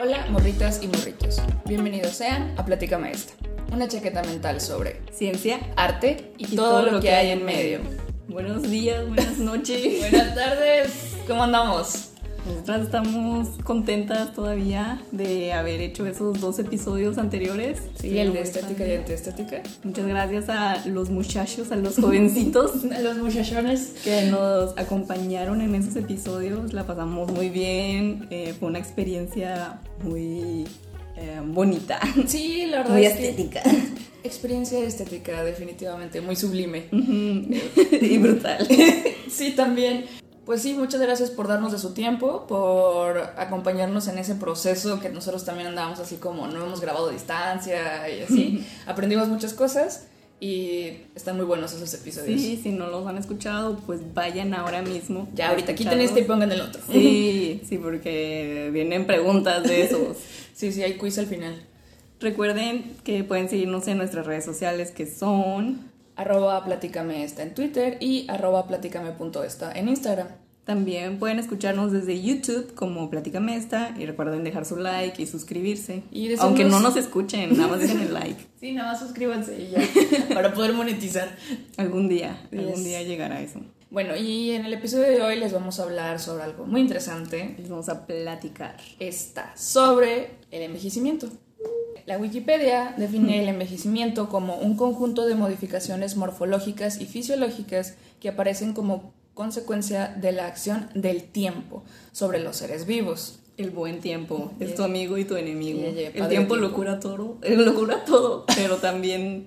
Hola, morritas y morritos. Bienvenidos sean a Platícame esta. Una chaqueta mental sobre Ciencia arte y, todo, lo que hay en medio. Buenos días, buenas noches. Buenas tardes. ¿Cómo andamos? Nosotras estamos contentas todavía de haber hecho esos dos episodios anteriores. Sí, el de estética y antiestética. Muchas gracias a los muchachos, a los jovencitos, A los muchachones. que nos acompañaron en esos episodios. La pasamos muy bien. eh, fue una experiencia muy eh, bonita, Sí, la verdad muy es que estética experiencia estética definitivamente muy sublime. y brutal. Sí, también. Pues sí, muchas gracias por darnos de su tiempo, por acompañarnos en ese proceso que nosotros también andábamos así como no hemos grabado a distancia y así. Aprendimos muchas cosas y están muy buenos esos episodios. Sí, si no los han escuchado, pues vayan ahora mismo. Ya, ahorita quiten este y pongan el otro. Sí, sí, porque vienen preguntas de esos. Sí, sí, hay quiz al final. Recuerden que pueden seguirnos en nuestras redes sociales que son. Arroba platícame esta en Twitter y arroba platícame.esta en Instagram. También pueden escucharnos desde YouTube como Platícame esta y recuerden dejar su like y suscribirse. Y Aunque no nos escuchen, nada más dejen el like. Sí, nada más suscríbanse y ya, para poder monetizar. Algún día, Yes. algún día llegará eso. Bueno, y en el episodio de hoy les vamos a hablar sobre algo muy interesante. Les vamos a platicar. está sobre el envejecimiento. La Wikipedia define el envejecimiento como un conjunto de modificaciones morfológicas y fisiológicas que aparecen como consecuencia de la acción del tiempo sobre los seres vivos. El buen tiempo es tu amigo y tu enemigo. Yeah, yeah, el padre tiempo lo tiempo. cura todo, eh, lo cura todo, pero también.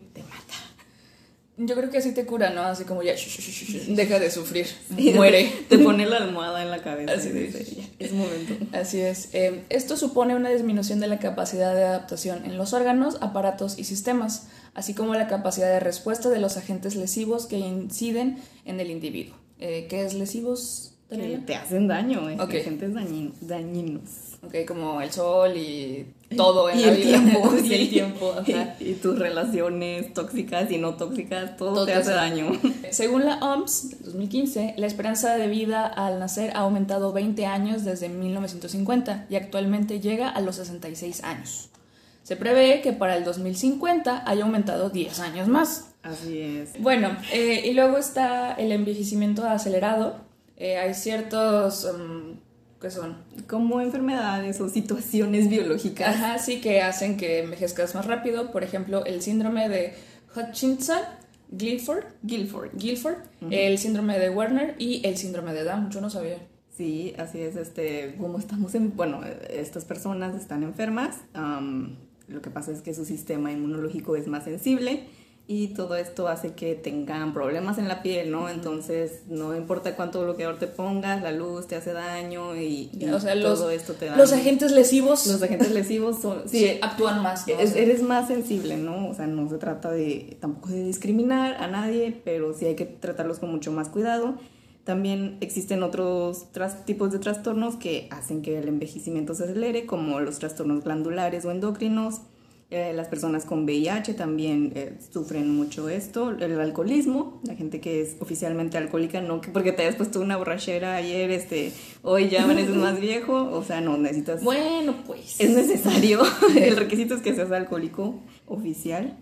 Yo creo que así te cura, ¿no? Así como ya, deja de sufrir, Sí, muere. Te pone la almohada en la cabeza. Así "Ya, es momento. Así es. Eh, esto supone una disminución de la capacidad de adaptación en los órganos, aparatos y sistemas, así como la capacidad de respuesta de los agentes lesivos que inciden en el individuo. Eh, ¿Qué es lesivos? Que te hacen daño, eh. Agentes dañin- dañinos. Ok, como el sol y todo en y la el vida. tiempo. y el tiempo, ajá. Y, y tus relaciones tóxicas y no tóxicas, todo, Todo te hace daño. Según la OMS, del 2015, la esperanza de vida al nacer ha aumentado 20 años desde 1950 y actualmente llega a los 66 años. Se prevé que para el 2050 haya aumentado 10 años más. Así es. Bueno, eh, y luego está el envejecimiento acelerado. Eh, hay ciertos... um, ¿Qué son? Como enfermedades o situaciones biológicas. Ajá, sí, que hacen que envejezcas más rápido. Por ejemplo, el síndrome de Hutchinson, Guilford, Guilford. Guilford el síndrome de Werner y el síndrome de Down. Yo no sabía. Sí, así es, este, como estamos en, bueno, estas personas están enfermas, lo que pasa es que su sistema inmunológico es más sensible y todo esto hace que tengan problemas en la piel, ¿no? Entonces, no importa cuánto bloqueador te pongas, la luz te hace daño y, y o sea, los, todo esto te da los agentes lesivos los agentes lesivos son, sí, sí, actúan más. eres más sensible, ¿no? O sea, no se trata de tampoco de discriminar a nadie, pero sí hay que tratarlos con mucho más cuidado. También existen otros tipos de trastornos que hacen que el envejecimiento se acelere, como los trastornos glandulares o endocrinos. Eh, las personas con VIH también eh, sufren mucho esto. El alcoholismo, la gente que es oficialmente alcohólica, no que porque te hayas puesto una borrachera ayer, este, hoy ya amaneces más viejo, o sea, no necesitas Bueno, pues. es necesario. El requisito es que seas alcohólico oficial.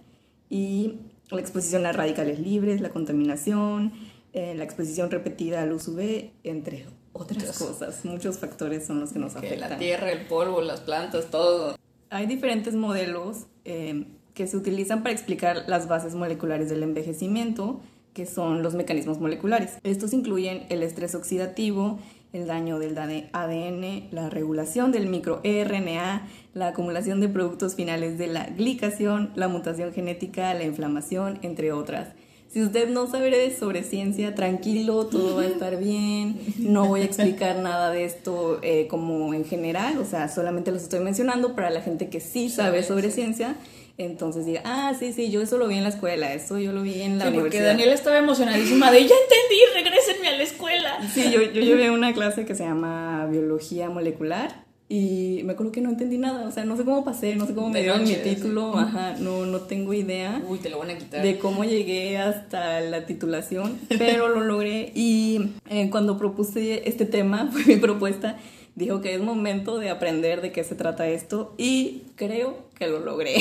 Y la exposición a radicales libres, la contaminación, eh, la exposición repetida a luz UV, entre otras cosas. Muchos factores son los que nos que afectan. la tierra, el polvo, las plantas, todo. Hay diferentes modelos eh, que se utilizan para explicar las bases moleculares del envejecimiento, que son los mecanismos moleculares. Estos incluyen el estrés oxidativo, el daño del ADN, la regulación del microRNA, la acumulación de productos finales de la glicación, la mutación genética, la inflamación, entre otras. Si usted no sabe sobre ciencia, tranquilo, todo va a estar bien. No voy a explicar nada de esto eh, como en general, o sea, solamente los estoy mencionando para la gente que sí sabe sobre ciencia. Entonces diga, ah, sí, sí, yo eso lo vi en la escuela, eso yo lo vi en la Sí, porque universidad. Daniela estaba emocionadísima de ya entendí, regrésenme a la escuela. Sí, yo, yo llevé una clase que se llama biología molecular y me acuerdo que no entendí nada, o sea, no sé cómo pasé, no sé cómo me dieron mi título, ajá, no, no tengo idea Uy, te lo van a quitar. de cómo llegué hasta la titulación, pero lo logré y eh, cuando propuse este tema, fue mi propuesta, dijo que es momento de aprender de qué se trata esto y creo que lo logré.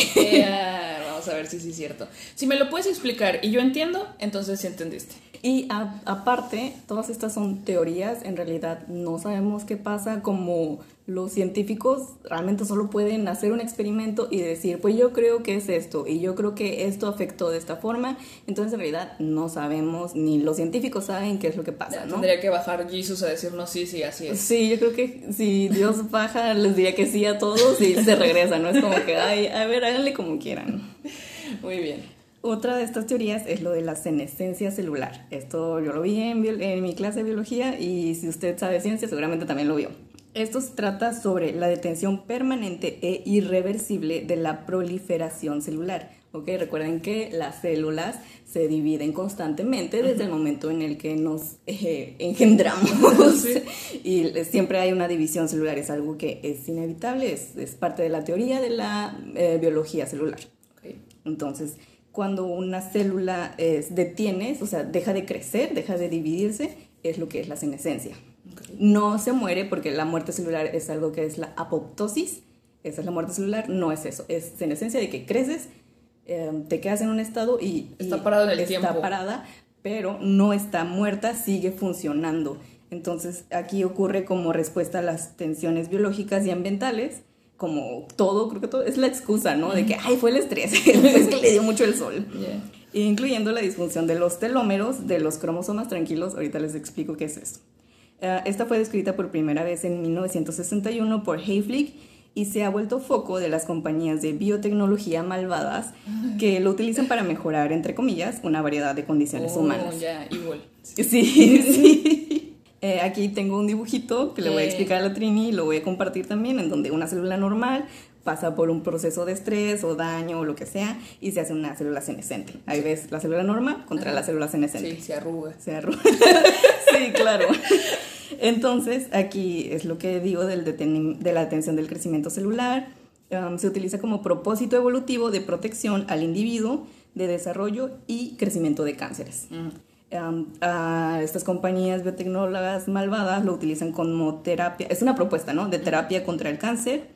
vamos a ver si sí es cierto. Si me lo puedes explicar y yo entiendo, entonces sí entendiste. Y aparte, todas estas son teorías, en realidad no sabemos qué pasa, como los científicos realmente solo pueden hacer un experimento y decir, pues yo creo que es esto y yo creo que esto afectó de esta forma, entonces en realidad no sabemos, ni los científicos saben qué es lo que pasa, ¿no? Tendría que bajar Jesús a decirnos sí, sí, así es. Sí, yo creo que si Dios baja, les diría que sí a todos y se regresa, ¿no? Es como que, ay, a ver, háganle como quieran. Muy bien. Otra de estas teorías es lo de la senescencia celular. Esto yo lo vi en, en, mi clase de biología y si usted sabe ciencia seguramente también lo vio. Esto se trata sobre la detención permanente e irreversible de la proliferación celular. ¿ok? Recuerden que las células se dividen constantemente desde el momento en el que nos eh, engendramos y siempre hay una división celular, es algo que es inevitable, es, es parte de la teoría de la eh, biología celular. Okay. Entonces, cuando una célula es, detiene, o sea, deja de crecer, deja de dividirse, es lo que es la senescencia. No se muere porque la muerte celular es algo que es la apoptosis, esa es la muerte celular, no es eso, es senescencia de que creces, em, te quedas en un estado y... Está parado en el tiempo. Está parada, pero no está muerta, sigue funcionando. Entonces aquí ocurre como respuesta a las tensiones biológicas y ambientales como todo, creo que todo, es la excusa, ¿no? De que, ay, fue el estrés, es que le dio mucho el sol. Incluyendo la disfunción de los telómeros, de los cromosomas tranquilos, ahorita les explico qué es esto. Eh, esta fue descrita por primera vez en 1961 por Hayflick y se ha vuelto foco de las compañías de biotecnología malvadas que lo utilizan para mejorar, entre comillas, una variedad de condiciones oh, humanas. Ya, igual. Sí, sí. Eh, aquí tengo un dibujito que le voy a explicar a la Trini y lo voy a compartir también, en donde una célula normal pasa por un proceso de estrés o daño o lo que sea y se hace una célula senescente. Ahí ves la célula normal contra la célula senescente. Sí, se arruga. Se arruga. sí, claro. Entonces, aquí es lo que digo del de la detención del crecimiento celular. Um, se utiliza como propósito evolutivo de protección al individuo, de desarrollo y crecimiento de cánceres a estas compañías biotecnólogas malvadas lo utilizan como terapia, es una propuesta, ¿no? De terapia contra el cáncer,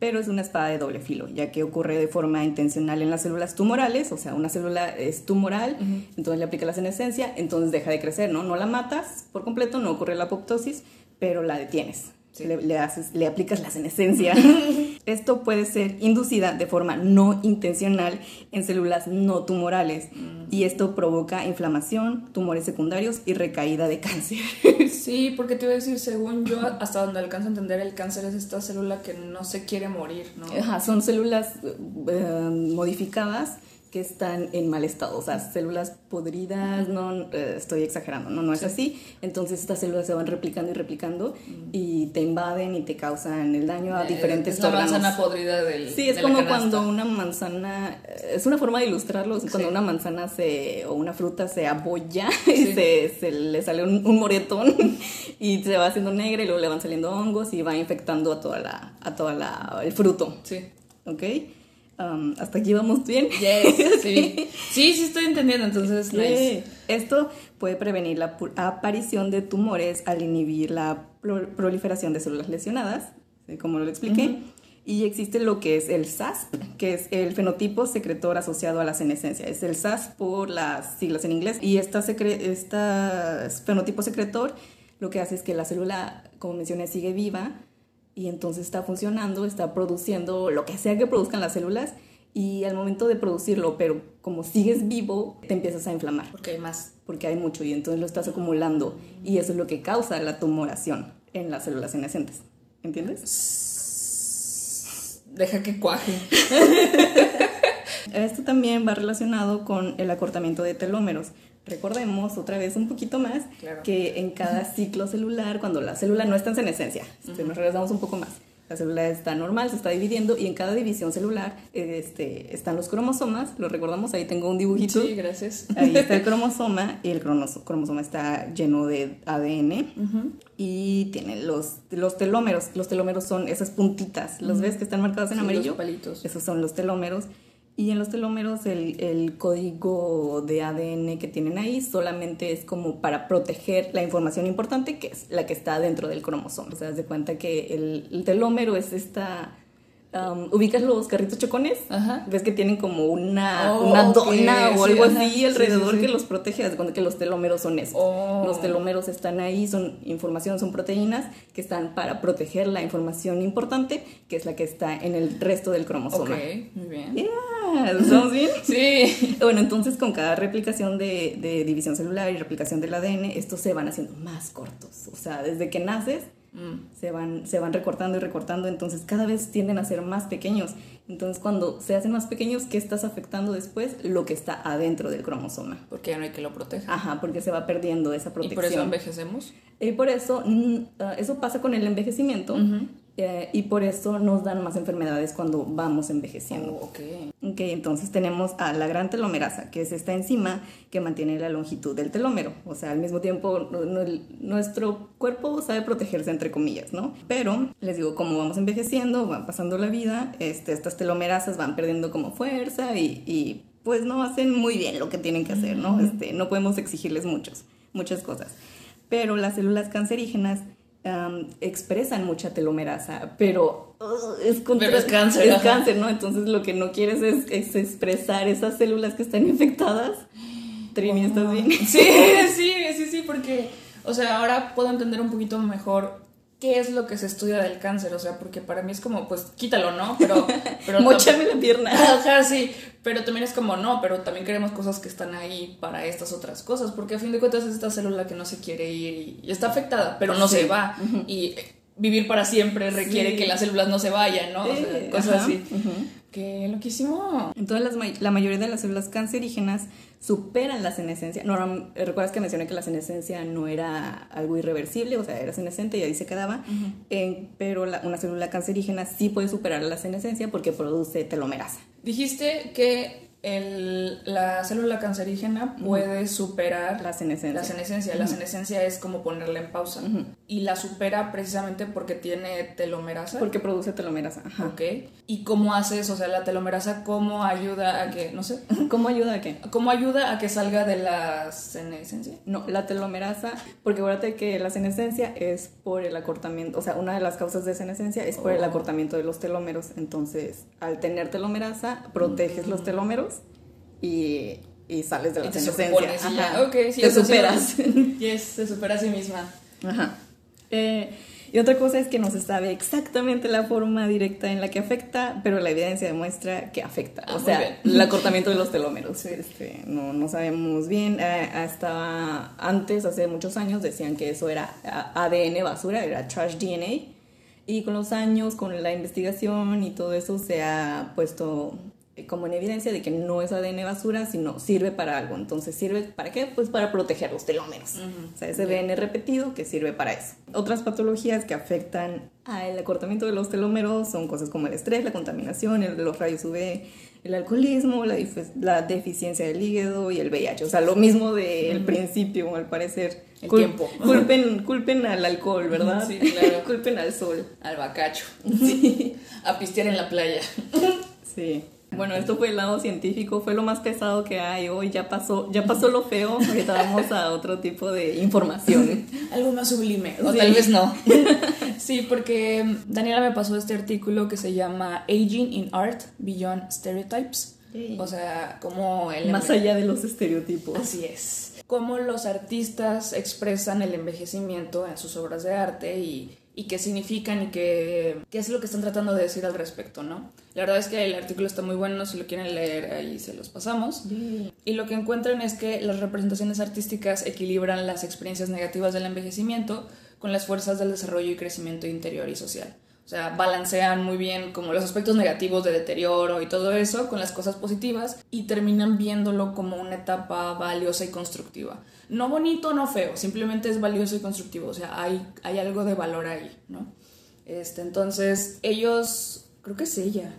pero es una espada de doble filo, ya que ocurre de forma intencional en las células tumorales, o sea, una célula es tumoral, entonces le aplica la senescencia, entonces deja de crecer, ¿no? No la matas por completo, no ocurre la apoptosis, pero la detienes. Le, haces, le aplicas la senescencia. Esto puede ser inducida de forma no intencional en células no tumorales mm. y esto provoca inflamación, tumores secundarios y recaída de cáncer. Sí, porque te iba a decir, según yo, hasta donde alcanzo a entender, el cáncer es esta célula que no se quiere morir, ¿no? Ajá, son células eh, modificadas que están en mal estado, o sea, células podridas, no eh, estoy exagerando, no, no es así. Entonces estas células se van replicando y replicando y te invaden y te causan el daño a eh, diferentes es la manzana podrida del Sí, es como cuando una manzana, eh, es una forma de ilustrarlo, es cuando una manzana se, o una fruta se abolla y se, se, le sale un, un, moretón y se va haciendo negra y luego le van saliendo hongos y va infectando a toda la, a toda la, el fruto. Sí. ¿Ok? Um, hasta aquí vamos bien. sí. sí, sí estoy entendiendo, entonces Esto puede prevenir la aparición de tumores al inhibir la proliferación de células lesionadas, como lo expliqué. Y existe lo que es el SASP, que es el fenotipo secretor asociado a la senescencia. Es el SASP por las siglas en inglés. Y esta, esta fenotipo secretor lo que hace es que la célula, como mencioné, sigue viva, y entonces está funcionando, está produciendo lo que sea que produzcan las células y al momento de producirlo, pero como sigues vivo, te empiezas a inflamar. Porque hay más. Porque hay mucho y entonces lo estás acumulando y eso es lo que causa la tumoración en las células senescentes. ¿Entiendes? Deja que cuaje. Esto también va relacionado con el acortamiento de telómeros. Recordemos otra vez un poquito más que en cada ciclo celular, cuando la célula no está en senescencia, si nos regresamos un poco más, la célula está normal, se está dividiendo y en cada división celular este, están los cromosomas. Lo recordamos, ahí tengo un dibujito. Sí, gracias. Ahí está el cromosoma y el cromosoma está lleno de ADN y tiene los, los telómeros. Los telómeros son esas puntitas. ¿Los ves que están marcados en amarillo? Los palitos. Esos son los telómeros Y en los telómeros el, el, código de ADN que tienen ahí solamente es como para proteger la información importante que es la que está dentro del cromosoma. O sea, haz de cuenta que el telómero es esta Um, ubicas los carritos chocones, Ajá. ves que tienen como una, oh, una dona o algo así alrededor que los protege, cuando que los telómeros son eso. Oh. Los telómeros están ahí, son información, son proteínas que están para proteger la información importante, que es la que está en el resto del cromosoma. Ok, muy bien. ¿Estamos bien? sí. Bueno, entonces con cada replicación de, de división celular y replicación del ADN, estos se van haciendo más cortos. O sea, desde que naces Mm. Se, van, se van recortando y recortando, entonces cada vez tienden a ser más pequeños. Entonces cuando se hacen más pequeños, ¿qué estás afectando después? Lo que está adentro del cromosoma. Porque ya no hay que lo proteja. Ajá, porque se va perdiendo esa protección. ¿Y por eso envejecemos? Y por eso, mm, ah, eso pasa con el envejecimiento. Eh, y por eso nos dan más enfermedades cuando vamos envejeciendo. Oh, ok. Ok, entonces tenemos a la gran telomerasa, que es esta enzima que mantiene la longitud del telómero. O sea, al mismo tiempo nuestro cuerpo sabe protegerse, entre comillas, ¿no? Pero, les digo, como vamos envejeciendo, va pasando la vida, este, estas telomerasas van perdiendo como fuerza y, y, pues no hacen muy bien lo que tienen que hacer, ¿no? Este, no podemos exigirles muchos, muchas cosas. Pero las células cancerígenas expresan mucha telomerasa, pero uh, es, es cáncer. Es cáncer, ¿no? Entonces lo que no quieres es, expresar esas células que están infectadas. Trini, ¿estás bien? Sí, sí, sí, sí, porque, o sea, ahora puedo entender un poquito mejor qué es lo que se estudia del cáncer, o sea, porque para mí es como, pues quítalo, ¿no? Pero... pero Mochame la pierna. Ajá, sí, pero también es como, no, pero también queremos cosas que están ahí para estas otras cosas, porque a fin de cuentas es esta célula que no se quiere ir y, está afectada, pero no se va. Y vivir para siempre requiere que las células no se vayan, ¿no? O sea, cosas así. Qué loquísimo. Entonces la mayoría de las células cancerígenas superan la senescencia. No, recuerdas que mencioné que la senescencia no era algo irreversible, o sea, era senescente y ahí se quedaba, eh, pero una célula cancerígena sí puede superar la senescencia porque produce telomerasa. Dijiste que el, la célula cancerígena puede superar la senescencia. La senescencia, la senescencia es como ponerla en pausa. Y la supera precisamente porque tiene telomerasa. Porque produce telomerasa. Ajá. Ok. ¿Y cómo hace eso? O sea, la telomerasa, ¿cómo ayuda a que, no sé? ¿Cómo ayuda a qué? ¿Cómo ayuda a que salga de la senescencia? No, la telomerasa, porque acuérdate que la senescencia es por el acortamiento, o sea, una de las causas de senescencia es por el oh. acortamiento de los telómeros. Entonces, al tener telomerasa, proteges los telómeros y, y sales de la senescencia. te superas. Yes, se supera a sí misma. Ajá. Eh, y otra cosa es que no se sabe exactamente la forma directa en la que afecta, pero la evidencia demuestra que afecta. Ah, o sea, el acortamiento de los telómeros. Este, no, no sabemos bien. Eh, hasta antes, hace muchos años, decían que eso era ADN basura, era trash DNA. Y con los años, con la investigación y todo eso, se ha puesto como en evidencia de que no es ADN basura, sino sirve para algo. Entonces, ¿sirve para qué? Pues para proteger los telómeros. O sea, ese ADN repetido que sirve para eso. Otras patologías que afectan al acortamiento de los telómeros son cosas como el estrés, la contaminación, los rayos UV, el alcoholismo, la, la, deficiencia del hígado y el VIH. O sea, lo mismo del principio, al parecer. El tiempo. Culpen, culpen al alcohol, ¿verdad? Sí, claro. culpen al sol. Al bacacho. Sí. A pistear en la playa. Sí. Bueno, esto fue el lado científico, fue lo más pesado que hay hoy, ya pasó, ya pasó lo feo, ahorita vamos a otro tipo de información. Algo más sublime, o tal vez no. sí, porque Daniela me pasó este artículo que se llama Aging in Art Beyond Stereotypes. O sea, como el... Más allá de los estereotipos. Así es. Cómo los artistas expresan el envejecimiento en sus obras de arte y y qué significan y qué, qué, es lo que están tratando de decir al respecto, ¿no? La verdad es que el artículo está muy bueno, si lo quieren leer ahí se los pasamos. Y lo que encuentran es que las representaciones artísticas equilibran las experiencias negativas del envejecimiento con las fuerzas del desarrollo y crecimiento interior y social. O sea, balancean muy bien como los aspectos negativos de deterioro y todo eso con las cosas positivas y terminan viéndolo como una etapa valiosa y constructiva no bonito, no feo, simplemente es valioso y constructivo, o sea, hay, hay algo de valor ahí, ¿no? Este, entonces, ellos, creo que es ella.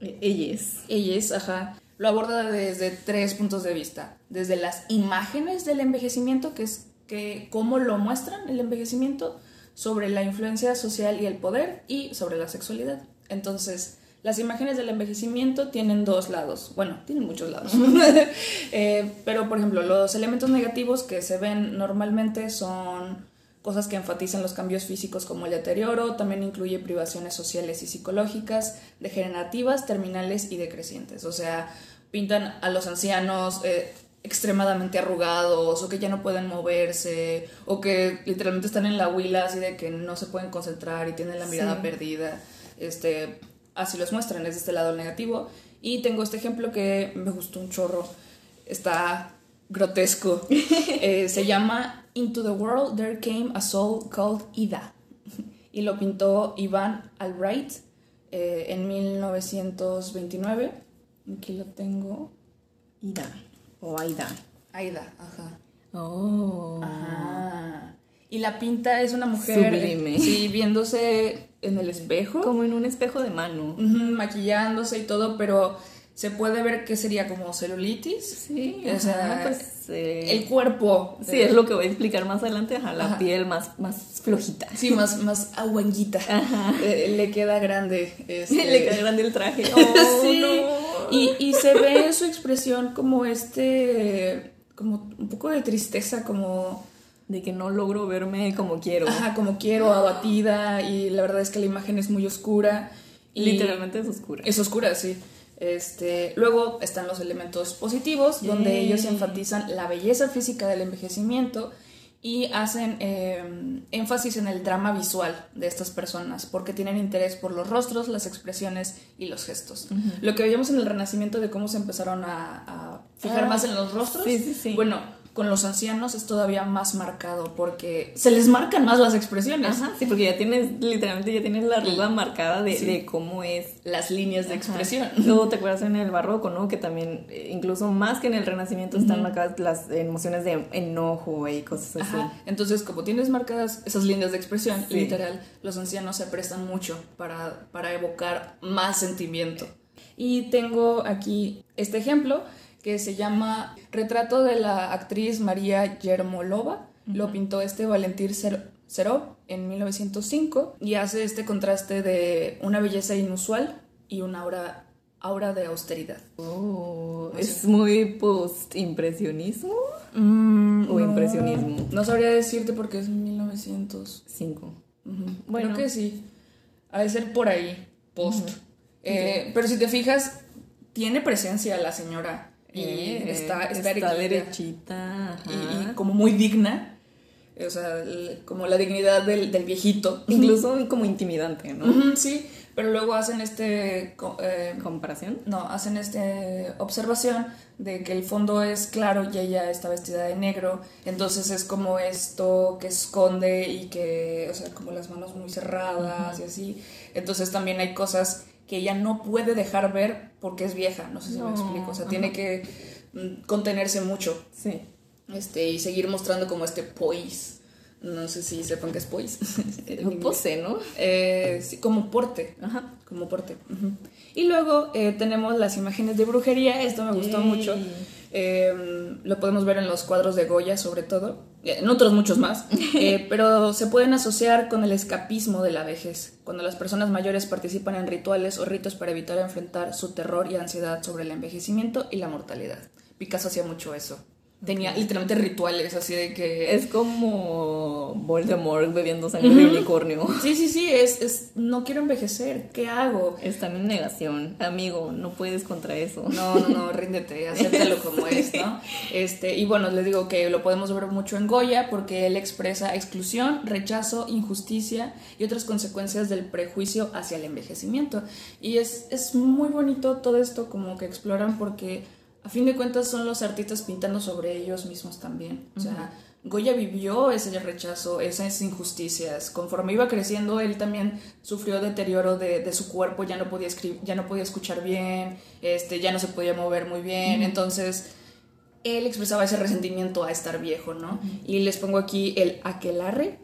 E, ellas. Ellas, ajá. Lo aborda desde tres puntos de vista. Desde las imágenes del envejecimiento, que es que cómo lo muestran el envejecimiento, sobre la influencia social y el poder, y sobre la sexualidad. Entonces, Las imágenes del envejecimiento tienen dos lados, bueno, tienen muchos lados, Eh, pero por ejemplo, los elementos negativos que se ven normalmente son cosas que enfatizan los cambios físicos como el deterioro, también incluye privaciones sociales y psicológicas, degenerativas, terminales y decrecientes, o sea, pintan a los ancianos eh, extremadamente arrugados o que ya no pueden moverse o que literalmente están en la huila así de que no se pueden concentrar y tienen la mirada Sí. perdida. Este, así los muestran, es de este lado negativo. Y tengo este ejemplo que me gustó un chorro, está grotesco. Eh, se llama Into the World There Came a Soul Called Ida. Y lo pintó Ivan Albright eh, en 1929. Aquí lo tengo. Ida. O Aida. Aida, ajá. Oh. Ajá. Y la pinta es una mujer. Sublime. Sí, viéndose en el espejo. Como en un espejo de mano. Maquillándose y todo, pero se puede ver que sería como celulitis. Sí, O sea, ajá, pues, eh, El cuerpo. Sí, es lo que voy a explicar más adelante. Ajá, la Ajá. piel más, más flojita. Sí, más, más aguanguita. Eh, le queda grande. este- Le queda grande el traje. Oh, sí. no. Y, y se ve en su expresión como este. como un poco de tristeza, como. De que no logro verme como quiero. Ajá, como quiero, abatida. Y la verdad es que la imagen es muy oscura. Y Literalmente es oscura. Es oscura, sí. Este, luego están los elementos positivos, donde Yay. ellos enfatizan la belleza física del envejecimiento y hacen eh, énfasis en el drama visual de estas personas, porque tienen interés por los rostros, las expresiones y los gestos. Lo que veíamos en el Renacimiento de cómo se empezaron a, a fijar Ah, más en los rostros, sí, sí, sí. bueno, con los ancianos es todavía más marcado, porque se les marcan más las expresiones. Ajá, sí, porque ya tienes, literalmente ya tienes la arruga marcada de, Sí. de cómo es. Las líneas de Ajá. expresión. Luego te acuerdas en el barroco, ¿no? Que también, eh, incluso más que en el renacimiento, están marcadas las emociones de enojo y cosas así. Ajá. Entonces, como tienes marcadas esas líneas de expresión, Sí. literal, los ancianos se prestan mucho para, para evocar más sentimiento. Y tengo aquí este ejemplo que se llama Retrato de la actriz María Yermolova. Lo pintó este Valentín Ser- Serov en 1905 y hace este contraste de una belleza inusual y una aura, aura de austeridad. Oh, es muy post-impresionismo o no- impresionismo. No sabría decirte porque es 1900. Cinco. Ujú. Bueno. Creo que sí. Ha de ser por ahí, post. Eh, Pero si te fijas, tiene presencia la señora. Y Eh, está, está, está derechita. ajá. Y, y como muy digna. O sea, el- como la dignidad del, del viejito. Incluso como intimidante, ¿no? Ujú, sí, pero luego hacen este. eh, Comparación. no, hacen esta observación de que el fondo es claro y ella está vestida de negro, entonces es como esto que esconde y que, o sea, como las manos muy cerradas y así. Entonces también hay cosas que ella no puede dejar ver porque es vieja, no sé si me explico, o sea, ajá. tiene que mm, contenerse mucho Sí. este, y seguir mostrando como este poise. No sé si sepan qué es poise. Pose, ¿no? Eh, sí, como porte. Ajá. Como porte. Y luego eh, tenemos las imágenes de brujería. Esto me gustó Yay. mucho. Eh, lo podemos ver en los cuadros de Goya, sobre todo. En otros muchos más. Eh, pero se pueden asociar con el escapismo de la vejez. Cuando las personas mayores participan en rituales o ritos para evitar enfrentar su terror y ansiedad sobre el envejecimiento y la mortalidad. Picasso hacía mucho eso. Tenía literalmente rituales así de que... Es como Voldemort bebiendo sangre de unicornio. Sí, sí, sí, es, es... No quiero envejecer. ¿Qué hago? Están en negación. Amigo, no puedes contra eso. No, no, no, ríndete, acéptalo como es, ¿no? Este, y bueno, les digo que lo podemos ver mucho en Goya porque él expresa exclusión, rechazo, injusticia y otras consecuencias del prejuicio hacia el envejecimiento. Y es, es muy bonito todo esto como que exploran porque a fin de cuentas son los artistas pintando sobre ellos mismos también. O sea, Goya vivió ese rechazo, esas injusticias. Conforme iba creciendo, él también sufrió deterioro de, de su cuerpo, ya no podía escribir, ya no podía escuchar bien, este, ya no se podía mover muy bien. Entonces, él expresaba ese resentimiento a estar viejo, ¿no? Y les pongo aquí el aquelarre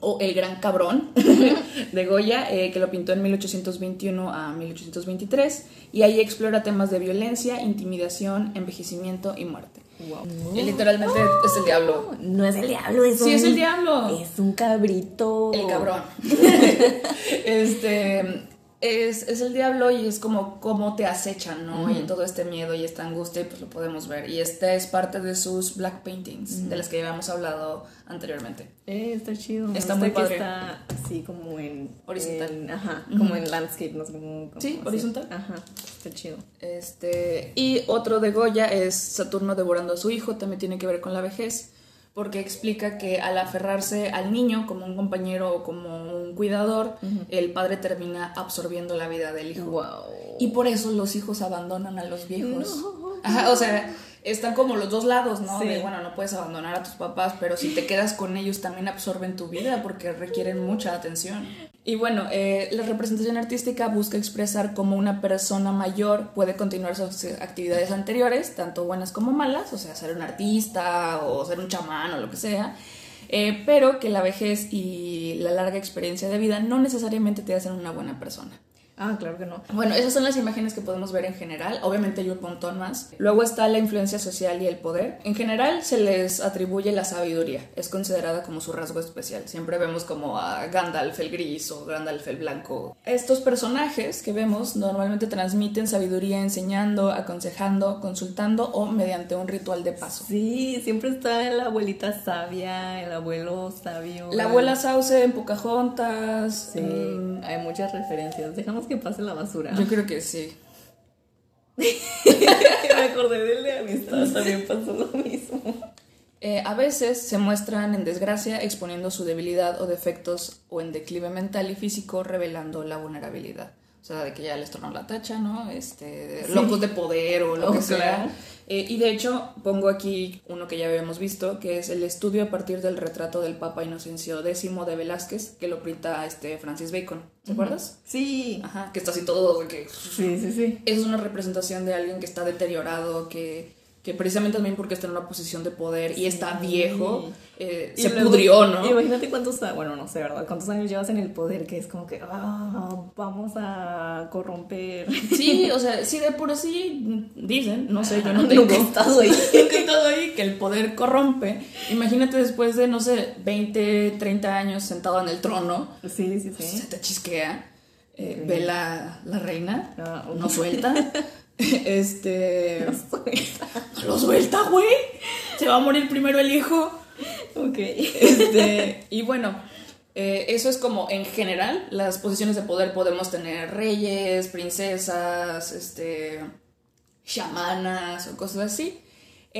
o el gran cabrón de Goya, eh, que lo pintó en 1821 a 1823, y ahí explora temas de violencia, intimidación, envejecimiento y muerte. Wow. Y literalmente es el diablo. No es el diablo, es Sí, un... es el diablo. Es un cabrito. El cabrón. este. Es, es el diablo y es como cómo te acechan, ¿no? Y todo este miedo y esta angustia, pues lo podemos ver. Y esta es parte de sus black paintings, de las que ya habíamos hablado anteriormente. Eh, está chido. Está muy padre. está así como en... Horizontal. en- ajá, como en landscape, no sé cómo... cómo Sí, así. horizontal. Ajá, está chido. Este, y otro de Goya es Saturno devorando a su hijo, también tiene que ver con la vejez, porque explica que al aferrarse al niño como un compañero o como un cuidador, el padre termina absorbiendo la vida del hijo. Wow. Y por eso los hijos abandonan a los viejos. No. Ajá, o sea, están como los dos lados, ¿no? Sí. De, bueno, no puedes abandonar a tus papás, pero si te quedas con ellos también absorben tu vida porque requieren mucha atención. Y bueno, eh, la representación artística busca expresar cómo una persona mayor puede continuar sus actividades anteriores, tanto buenas como malas, o sea, ser un artista o ser un chamán o lo que sea, eh, pero que la vejez y la larga experiencia de vida no necesariamente te hacen una buena persona. Ah, claro que no. Bueno, esas son las imágenes que podemos ver en general. Obviamente hay un montón más. Luego está la influencia social y el poder. En general se les atribuye la sabiduría. Es considerada como su rasgo especial. Siempre vemos como a Gandalf el gris o Gandalf el blanco. Estos personajes que vemos normalmente transmiten sabiduría enseñando, aconsejando, consultando o mediante un ritual de paso. Sí, siempre está la abuelita sabia, el abuelo sabio. La abuela Sauce en Pocahontas. Sí, mm, hay muchas referencias. Dejamos que pase la basura. yo creo que sí. Me acordé del de amistad, también pasó lo mismo. Eh, a veces se muestran en desgracia exponiendo su debilidad o defectos o en declive mental y físico revelando la vulnerabilidad. O sea, de que ya les tornan la tacha, ¿no? Este, Sí. locos de poder o lo que sea. Eh, y de hecho, pongo aquí uno que ya habíamos visto, que es el estudio a partir del retrato del Papa Inocencio X de Velázquez, que lo pinta este Francis Bacon. ¿Te acuerdas? Sí. Ajá, que está así todo, de que Sí, sí, sí. es una representación de alguien que está deteriorado, que, que precisamente también porque está en una posición de poder y está Sí. viejo, eh, Y se luego- pudrió, ¿no? Imagínate cuántos, bueno, no sé, ¿verdad? ¿Cuántos años llevas en el poder que es como que, ah, vamos a corromper? Sí, o sea, sí de por sí dicen, no sé, yo no Nunca tengo he estado ahí. Nunca he estado ahí, que el poder corrompe. Imagínate después de, no sé, 20, 30 años sentado en el trono, Sí, sí, se sí. te chisquea, eh, Ok. ve la, la reina, Ah, no suelta. este. suelta. ¡Lo suelta, güey! Se va a morir primero el hijo. ok. Este, y bueno, eh, eso es como en general las posiciones de poder podemos tener reyes, princesas, este, chamanas o cosas así.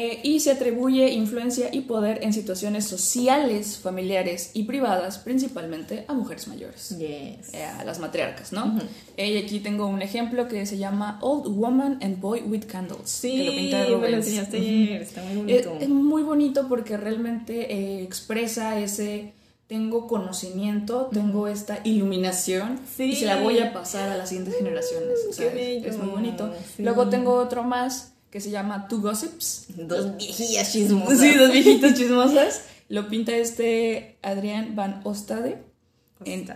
Eh, y se atribuye influencia y poder en situaciones sociales, familiares y privadas, principalmente a mujeres mayores. Yes. eh, a las matriarcas, ¿no? Eh, y aquí tengo un ejemplo que se llama Old Woman and Boy with Candles. Sí, que lo me lo enseñaste Ujú. ayer, está muy bonito. es muy bonito porque realmente eh, expresa ese tengo conocimiento, tengo esta iluminación Sí. y se la voy a pasar a las siguientes generaciones. O Qué bello. es muy bonito. Sí. Luego tengo otro más que se llama Two Gossips. Dos viejillas chismosas. Sí, dos viejitas chismosas. Lo pinta este Adrián Van Ostade en,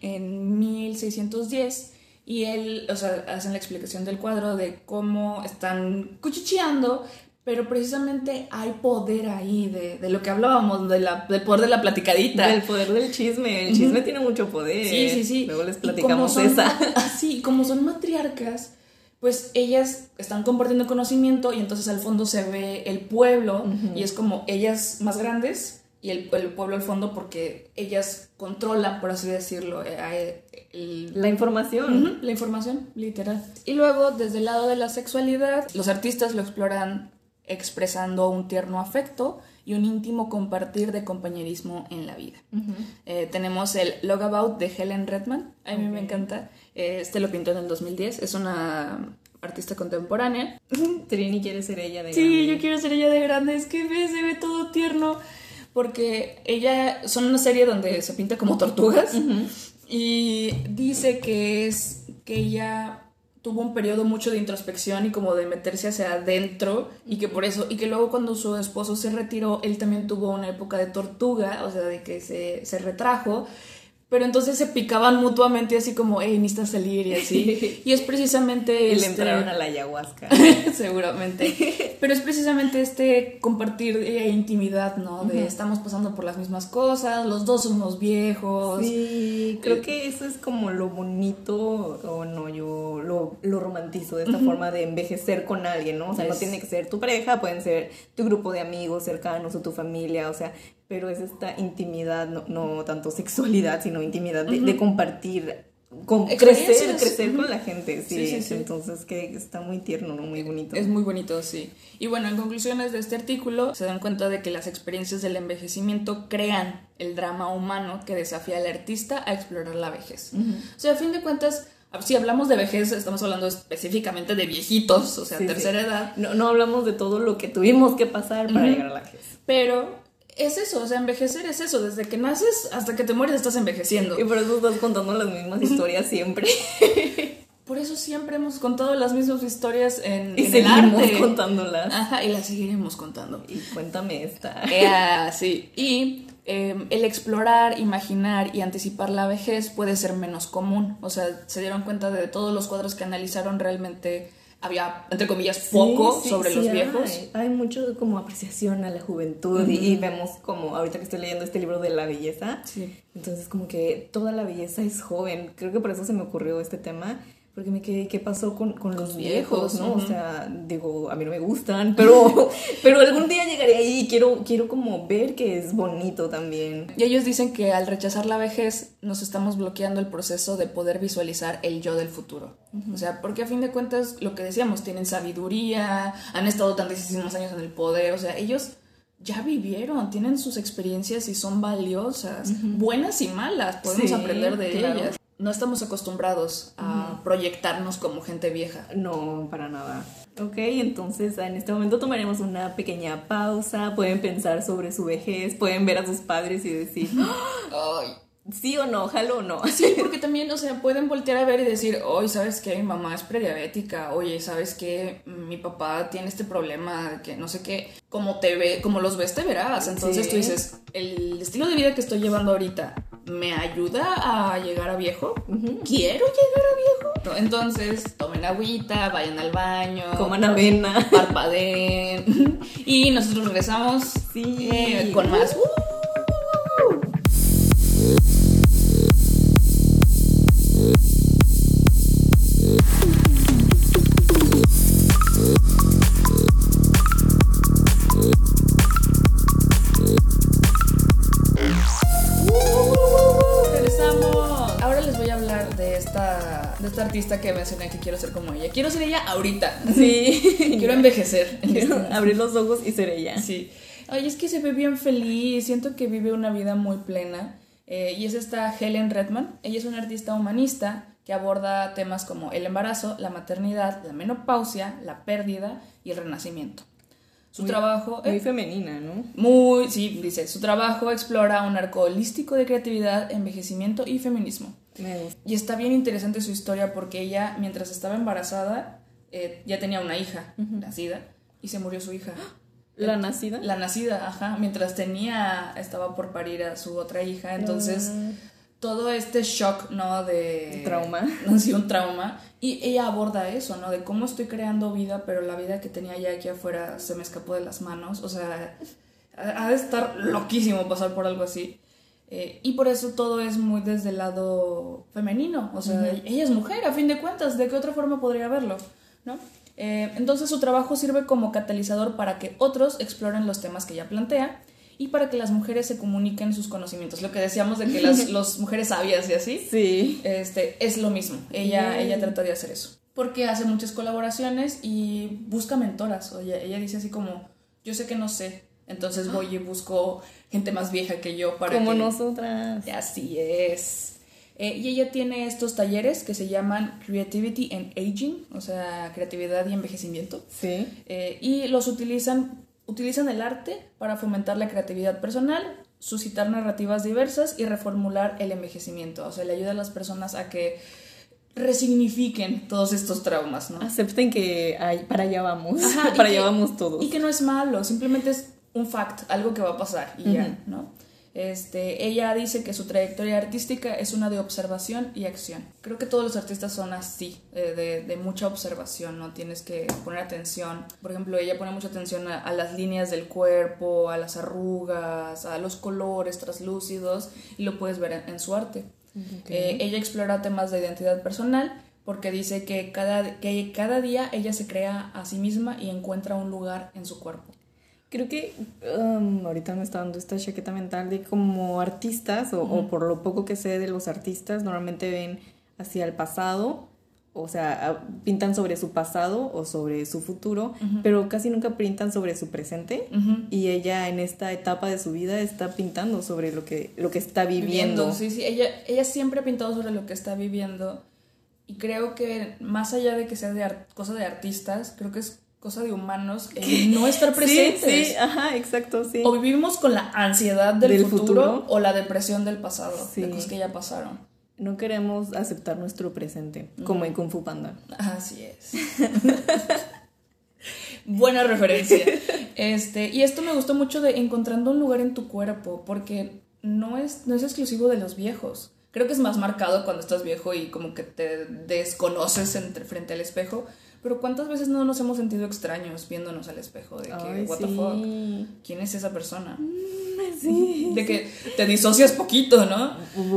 en 1610 y él, o sea, hacen la explicación del cuadro de cómo están cuchicheando, pero precisamente hay poder ahí de, de lo que hablábamos, de la, del poder de la platicadita. Del poder del chisme. El chisme tiene mucho poder. Sí, sí, sí. Luego les Y como platicamos son- esa. Así, como son matriarcas, pues ellas están compartiendo conocimiento y entonces al fondo se ve el pueblo y es como ellas más grandes y el, el pueblo al fondo porque ellas controlan, por así decirlo, eh, eh, el- La información. La información, literal. Y luego, desde el lado de la sexualidad, los artistas lo exploran expresando un tierno afecto y un íntimo compartir de compañerismo en la vida. Eh, tenemos el Logabout de Helen Redman, a mí me encanta. Eh, Este lo pintó en el 2010, es una artista contemporánea. Trini quiere ser ella de Sí, grande. yo quiero ser ella de grande, es que ve, se ve todo tierno. Porque ella, son una serie donde se pinta como tortugas y dice que es que ella tuvo un periodo mucho de introspección y como de meterse hacia adentro y que por eso, y que luego cuando su esposo se retiró, él también tuvo una época de tortuga, o sea, de que se, se retrajo, pero entonces se picaban mutuamente así como, hey, necesitas salir y así. Y es precisamente... Y le este- entraron a la ayahuasca. Seguramente. Pero es precisamente este compartir eh, intimidad, ¿no? De estamos pasando por las mismas cosas, los dos somos viejos. Sí, creo que eso es como lo bonito, o no, yo lo, lo romantizo de esta forma de envejecer con alguien, ¿no? O sea, no tiene que ser tu pareja, pueden ser tu grupo de amigos cercanos o tu familia, o sea, pero es esta intimidad, no, no tanto sexualidad, sino intimidad de, de compartir, con, crecer, crecer Ujú. con la gente, sí, Sí, sí, sí. entonces que está muy tierno, ¿no? Muy bonito. Es muy bonito, sí. Y bueno, en conclusiones de este artículo se dan cuenta de que las experiencias del envejecimiento crean el drama humano que desafía al artista a explorar la vejez. O sea, a fin de cuentas, si hablamos de vejez, estamos hablando específicamente de viejitos, o sea, Sí, sí. tercera edad. No, no hablamos de todo lo que tuvimos que pasar para llegar a la vejez. Pero es eso, o sea, envejecer es eso. Desde que naces hasta que te mueres estás envejeciendo. Y por eso estás contando las mismas historias siempre. Por eso siempre hemos contado las mismas historias en, y en el seguimos arte. contándolas. Ajá, y las seguiremos contando. Y cuéntame esta. Eh, sí. Y eh, el explorar, imaginar y anticipar la vejez puede ser menos común. O sea, se dieron cuenta de todos los cuadros que analizaron realmente había, entre comillas, poco Sí, sí, sobre sí, los hay. viejos. Hay, mucho como apreciación a la juventud y, y vemos como ahorita que estoy leyendo este libro de la belleza, entonces como que toda la belleza es joven. Creo que por eso se me ocurrió este tema. Porque me quedé, ¿qué pasó con, con los viejos, viejos, no? O sea, digo, a mí no me gustan, pero, pero algún día llegaré ahí y quiero, quiero como ver que es bonito también. Y ellos dicen que al rechazar la vejez nos estamos bloqueando el proceso de poder visualizar el yo del futuro. O sea, porque a fin de cuentas, lo que decíamos, tienen sabiduría, han estado tantísimos años en el poder, o sea, ellos ya vivieron, tienen sus experiencias y son valiosas, buenas y malas, podemos Sí, aprender de claro. ellas. No estamos acostumbrados a proyectarnos como gente vieja. No, para nada. Ok, entonces en este momento tomaremos una pequeña pausa. Pueden pensar sobre su vejez, pueden ver a sus padres y decir, sí o no, jalo o no. Sí, porque también, o sea, pueden voltear a ver y decir, oye, ¿sabes qué? Mi mamá es prediabética, oye, ¿sabes qué? Mi papá tiene este problema de que no sé qué, como te ve, como los ves te verás. Entonces Sí. tú dices, el estilo de vida que estoy llevando ahorita me ayuda a llegar a viejo. Quiero llegar a viejo. Entonces, tomen agüita, vayan al baño, Coman avena. parpadeen y nosotros regresamos Sí. eh, con más. Regresamos. Esta, artista que mencioné que quiero ser como ella. Quiero ser ella ahorita. Sí. Quiero envejecer. Quiero abrir los ojos y ser ella. Sí. Ay, es que se ve bien feliz. Siento que vive una vida muy plena. Eh, y es esta Helen Redman. Ella es una artista humanista que aborda temas como el embarazo, la maternidad, la menopausia, la pérdida y el renacimiento. Su Muy- trabajo. Muy eh, femenina, ¿no? muy, sí, dice, su trabajo explora un arco holístico de creatividad, envejecimiento y feminismo. Me gusta. Y está bien interesante su historia porque ella, mientras estaba embarazada, eh, ya tenía una hija nacida y se murió su hija. La nacida. La nacida, ajá, mientras tenía, estaba por parir a su otra hija, entonces Ah. todo este shock, ¿no? De... Trauma. No, sí, un trauma. Y ella aborda eso, ¿no? De cómo estoy creando vida, pero la vida que tenía ya aquí afuera se me escapó de las manos. O sea, ha de estar loquísimo pasar por algo así. Eh, y por eso todo es muy desde el lado femenino. O sea, ella es mujer, a fin de cuentas. ¿De qué otra forma podría verlo? ¿No? Eh, entonces su trabajo sirve como catalizador para que otros exploren los temas que ella plantea y para que las mujeres se comuniquen sus conocimientos. Lo que decíamos de que las los mujeres sabias y así, Sí. este, es lo mismo. Ella, ella trata de hacer eso. Porque hace muchas colaboraciones y busca mentoras. Oye, ella dice así como, yo sé que no sé, entonces voy y busco gente más vieja que yo para Como que... nosotras. Así es. Eh, y ella tiene estos talleres que se llaman Creativity and Aging, o sea, creatividad y envejecimiento. Sí. Eh, y los utilizan, utilizan el arte para fomentar la creatividad personal, suscitar narrativas diversas y reformular el envejecimiento. O sea, le ayuda a las personas a que resignifiquen todos estos traumas, ¿no? Acepten que hay- para allá vamos. Ajá, para que- allá vamos todos. Y que no es malo, simplemente es un fact, algo que va a pasar y ya. ¿no? Este, ella dice que su trayectoria artística es una de observación y acción. Creo que todos los artistas son así, eh, de, de, mucha observación, ¿no? Tienes que poner atención. Por ejemplo, ella pone mucha atención a, a, las líneas del cuerpo, a las arrugas, a los colores translúcidos, y lo puedes ver en, en su arte. Okay. Eh, ella explora temas de identidad personal porque dice que cada, que cada día ella se crea a sí misma y encuentra un lugar en su cuerpo. Creo que um, ahorita me está dando esta chaqueta mental de como artistas, o, uh -huh. o, por lo poco que sé de los artistas, normalmente ven hacia el pasado, o sea, pintan sobre su pasado o sobre su futuro, uh -huh. pero casi nunca pintan sobre su presente. Uh -huh. Y ella en esta etapa de su vida está pintando sobre lo que, lo que está viviendo. viviendo. Sí, sí, ella, ella siempre ha pintado sobre lo que está viviendo. Y creo que más allá de que sea de cosa de artistas, creo que es cosa de humanos el no estar presentes. Sí, sí, ajá, exacto, sí. O vivimos con la ansiedad del, del futuro, futuro, o la depresión del pasado, sí. de cosas que ya pasaron. No queremos aceptar nuestro presente, como en Kung Fu Panda. Así es. Buena referencia. Este, y esto me gustó mucho de encontrando un lugar en tu cuerpo, porque no es, no es exclusivo de los viejos. Creo que es más marcado cuando estás viejo y como que te desconoces entre, frente al espejo. Pero ¿cuántas veces no nos hemos sentido extraños viéndonos al espejo? De que, Ay, what sí. the fuck, ¿quién es esa persona? Mm, sí. De que te disocias poquito, ¿no?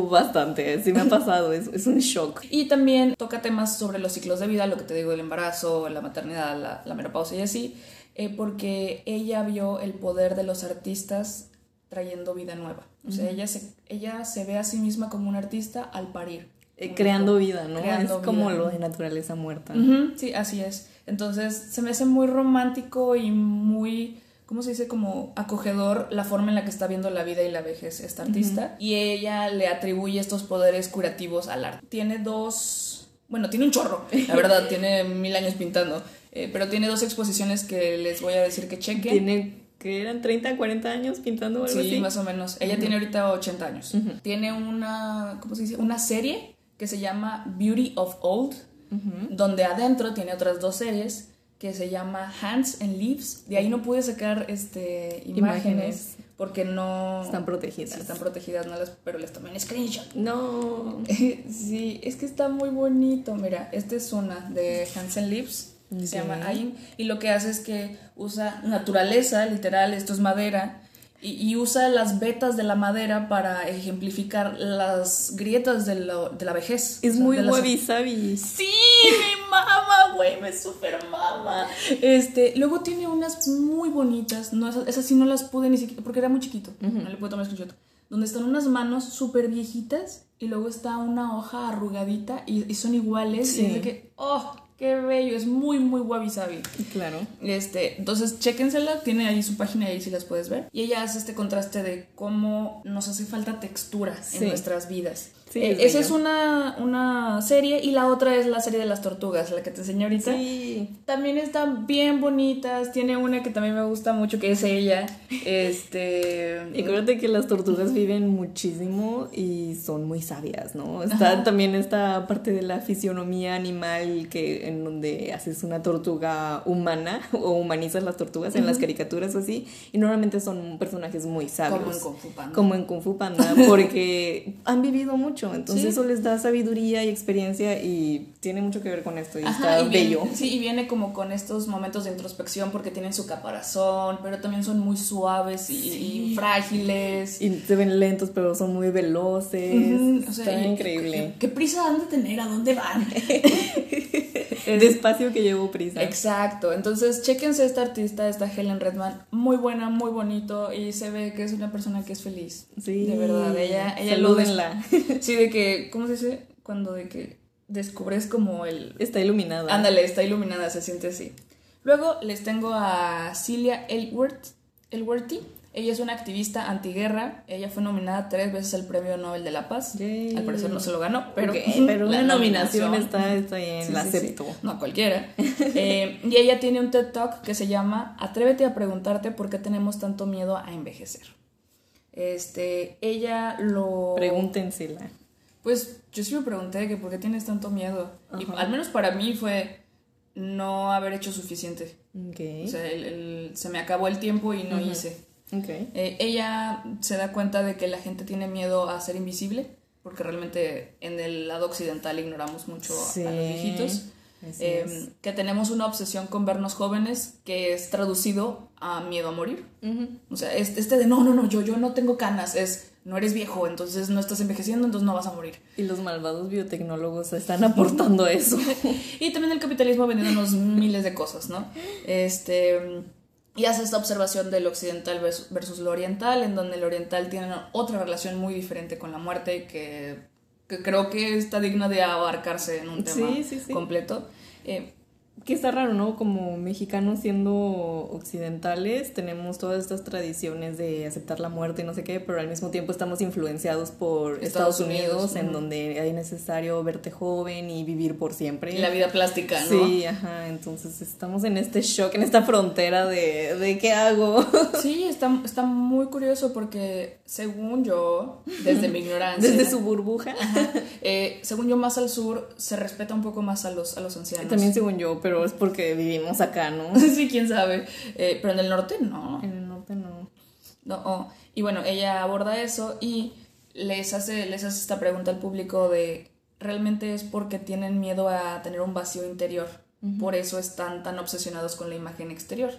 Bastante, sí me ha pasado, es, es, un shock. Y también toca temas sobre los ciclos de vida, lo que te digo, el embarazo, la maternidad, la, la menopausia y así, eh, porque ella vio el poder de los artistas trayendo vida nueva. O sea, uh -huh. ella, se, ella se ve a sí misma como una artista al parir. Eh, creando vida, ¿no? Creando es como vida. lo de naturaleza muerta. Uh -huh, sí, así es. Entonces se me hace muy romántico y muy, ¿cómo se dice? Como acogedor la forma en la que está viendo la vida y la vejez esta artista. Uh -huh. Y ella le atribuye estos poderes curativos al arte. Tiene dos, bueno, tiene un chorro, la verdad, tiene mil años pintando. Eh, pero tiene dos exposiciones que les voy a decir que chequen. Tiene que eran 30, 40 años pintando o algo sí, así. más o menos. Ella uh -huh. tiene ahorita 80 años. Tiene una, ¿cómo se dice? Una serie que se llama Beauty of Old, uh -huh. donde adentro tiene otras dos series que se llama Hands and Leaves. De ahí no pude sacar este, imágenes, imágenes. porque no... Están protegidas. Sí, están protegidas, no las, pero les tomé un screenshot. No. sí, es que está muy bonito. Mira, esta es una de Hands and Leaves. Se llama Ayin. Y lo que hace es que usa naturaleza, literal, esto es madera, y, y, usa las vetas de la madera para ejemplificar las grietas de, lo, de la vejez. Es o sea, muy las... wabi sabi. Sí, mi mamá, güey, me super mama. Este, luego tiene unas muy bonitas, no, esas, esas, sí no las pude ni siquiera, porque era muy chiquito, uh -huh. no le puedo tomar screenshot. Donde están unas manos súper viejitas y luego está una hoja arrugadita y, y son iguales. Sí. Y es de que, oh, Qué bello, es muy, muy wabi sabi. Claro. Este, entonces, chéquensela, tiene ahí su página y ahí si las puedes ver. Y ella hace este contraste de cómo nos hace falta textura sí. en nuestras vidas. Sí, eh, esa es una, una serie y la otra es la serie de las tortugas, la que te enseñé ahorita. Sí. También están bien bonitas. Tiene una que también me gusta mucho, que es ella. Este. Y acuérdate que las tortugas viven muchísimo y son muy sabias, ¿no? Está Ajá. también esta parte de la fisionomía animal que en donde haces una tortuga humana o humanizas las tortugas uh -huh. en las caricaturas o así. Y normalmente son personajes muy sabios. Como en Kung Fu Panda. Como en Kung Fu Panda, porque han vivido mucho. Entonces sí. eso les da sabiduría y experiencia y tiene mucho que ver con esto. Y Ajá, está y bello. Viene, sí, y viene como con estos momentos de introspección porque tienen su caparazón, pero también son muy suaves y, sí. y frágiles. Y se ven lentos, pero son muy veloces. -huh. o sea, está increíble. ¿qué, ¿qué, prisa han de tener? ¿A dónde van? Despacio que llevo prisa. Exacto. Entonces, chéquense esta artista, esta Helen Redman. Muy buena, muy bonito. Y se ve que es una persona que es feliz. Sí. De verdad. Ella, ella Salúdenla. Sí, de que, ¿cómo se dice? Cuando de que descubres como el... Está iluminada. Ándale, está iluminada, se siente así. Luego les tengo a Celia Elworth, Elworthy. Ella es una activista antiguerra. Ella fue nominada tres veces al Premio Nobel de la Paz. Yay. Al parecer no se lo ganó, pero, okay, pero una nominación, nominación, está, está bien, sí, la sí, acepto. Sí. No, cualquiera. eh, y ella tiene un TED Talk que se llama Atrévete a preguntarte por qué tenemos tanto miedo a envejecer. Este, ella lo... Pregúntensela. Pues yo sí me pregunté que por qué tienes tanto miedo. Ajá. Y al menos para mí fue no haber hecho suficiente. Okay. O sea, el, el, se me acabó el tiempo y no uh -huh. hice. Okay. Eh, ella se da cuenta de que la gente tiene miedo a ser invisible, porque realmente en el lado occidental ignoramos mucho a- Sí, a los viejitos. Eh, es. que tenemos una obsesión con vernos jóvenes que es traducido a miedo a morir. O sea, este, este de no, no, no, yo, yo no tengo canas, es no eres viejo, entonces no estás envejeciendo, entonces no vas a morir. Y los malvados biotecnólogos están aportando eso. Y también el capitalismo vendiéndonos miles de cosas, ¿no? Este. Y hace esta observación del occidental vers- versus lo oriental, en donde el oriental tiene otra relación muy diferente con la muerte que, que creo que está digna de abarcarse en un tema Sí, sí, sí. completo. Eh, Que está raro, ¿no? Como mexicanos siendo occidentales, tenemos todas estas tradiciones de aceptar la muerte y no sé qué, pero al mismo tiempo estamos influenciados por Estados Estados, Unidos, Unidos, en donde es necesario verte joven y vivir por siempre. y la vida plástica, ¿no? Sí, ajá, entonces estamos en este shock, en esta frontera de, de qué hago. Sí, está, está muy curioso porque según yo, desde mi ignorancia, Desde su burbuja. Ajá, eh, según yo más al sur se respeta un poco más a los, a los ancianos. También según yo, pero es porque vivimos acá, ¿no? sí, quién sabe. Eh, pero en el norte no. En el norte no. No, oh. Y bueno, ella aborda eso y les hace, les hace esta pregunta al público de realmente es porque tienen miedo a tener un vacío interior. Por eso están tan obsesionados con la imagen exterior.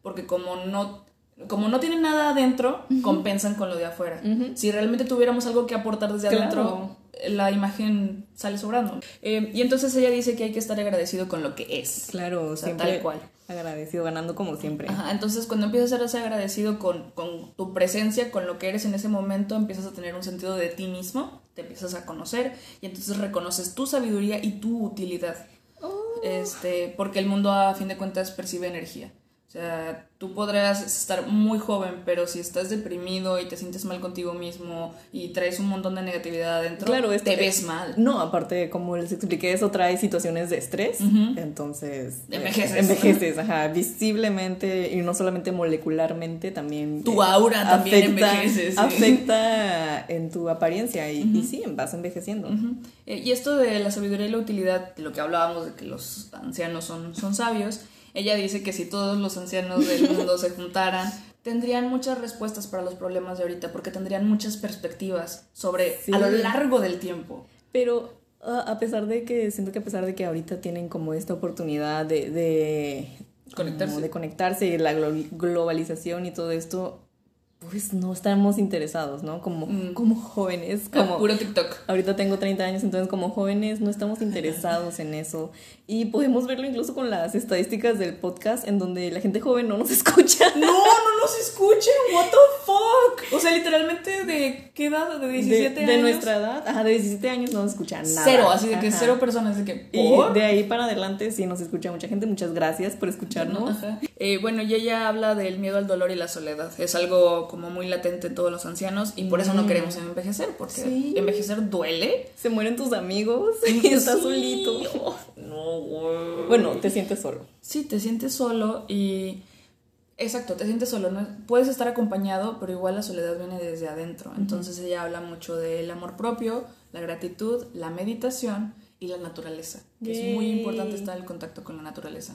Porque como no, como no tienen nada adentro, compensan con lo de afuera. Si realmente tuviéramos algo que aportar desde Claro. adentro, la imagen sale sobrando. Eh, y entonces ella dice que hay que estar agradecido con lo que es. Claro, O sea, siempre tal cual. agradecido, ganando como siempre. Ajá, entonces cuando empiezas a ser así agradecido con, con tu presencia, con lo que eres en ese momento, empiezas a tener un sentido de ti mismo, te empiezas a conocer y entonces reconoces tu sabiduría y tu utilidad. Este, porque el mundo a fin de cuentas percibe energía. O sea, tú podrás estar muy joven, pero si estás deprimido y te sientes mal contigo mismo y traes un montón de negatividad adentro, Claro, te ves mal. No, aparte, como les expliqué, eso trae situaciones de estrés. Entonces. eh, Envejeces. envejeces, ajá. Visiblemente y no solamente molecularmente, también. Tu eh, aura también envejece, sí. Afecta en tu apariencia y, y sí, vas envejeciendo. Eh, y esto de la sabiduría y la utilidad, de lo que hablábamos de que los ancianos son, son sabios, ella dice que si todos los ancianos del mundo se juntaran, tendrían muchas respuestas para los problemas de ahorita, porque tendrían muchas perspectivas sobre Sí. a lo largo del tiempo. Pero a pesar de que, siento que a pesar de que ahorita tienen como esta oportunidad de, de Conectarse. de conectarse y la glo- globalización y todo esto, pues no estamos interesados, ¿no? Como, Mm. como jóvenes, como... Puro TikTok. Ahorita tengo 30 años, entonces como jóvenes no estamos interesados en eso. Y podemos verlo incluso con las estadísticas del podcast en donde la gente joven no nos escucha. No, no nos escuchen, what the fuck. O sea, literalmente de qué edad, de 17 de, de años. nuestra edad, ajá, de 17 años no nos escucha nada. Cero, así de que Ajá. cero personas de que Y ¿por? de ahí para adelante sí nos escucha mucha gente. Muchas gracias por escucharnos. Ajá. Eh, bueno, y ella habla del miedo al dolor y la soledad. Es algo como muy latente en todos los ancianos y por eso no queremos envejecer, porque Sí. envejecer duele. Se mueren tus amigos y estás Sí. solito. Oh, no, güey. Bueno, te sientes solo. Sí, te sientes solo y... Exacto, te sientes solo. ¿no? Puedes estar acompañado, pero igual la soledad viene desde adentro. Entonces ella habla mucho del amor propio, la gratitud, la meditación y la naturaleza. Que es muy importante estar en contacto con la naturaleza.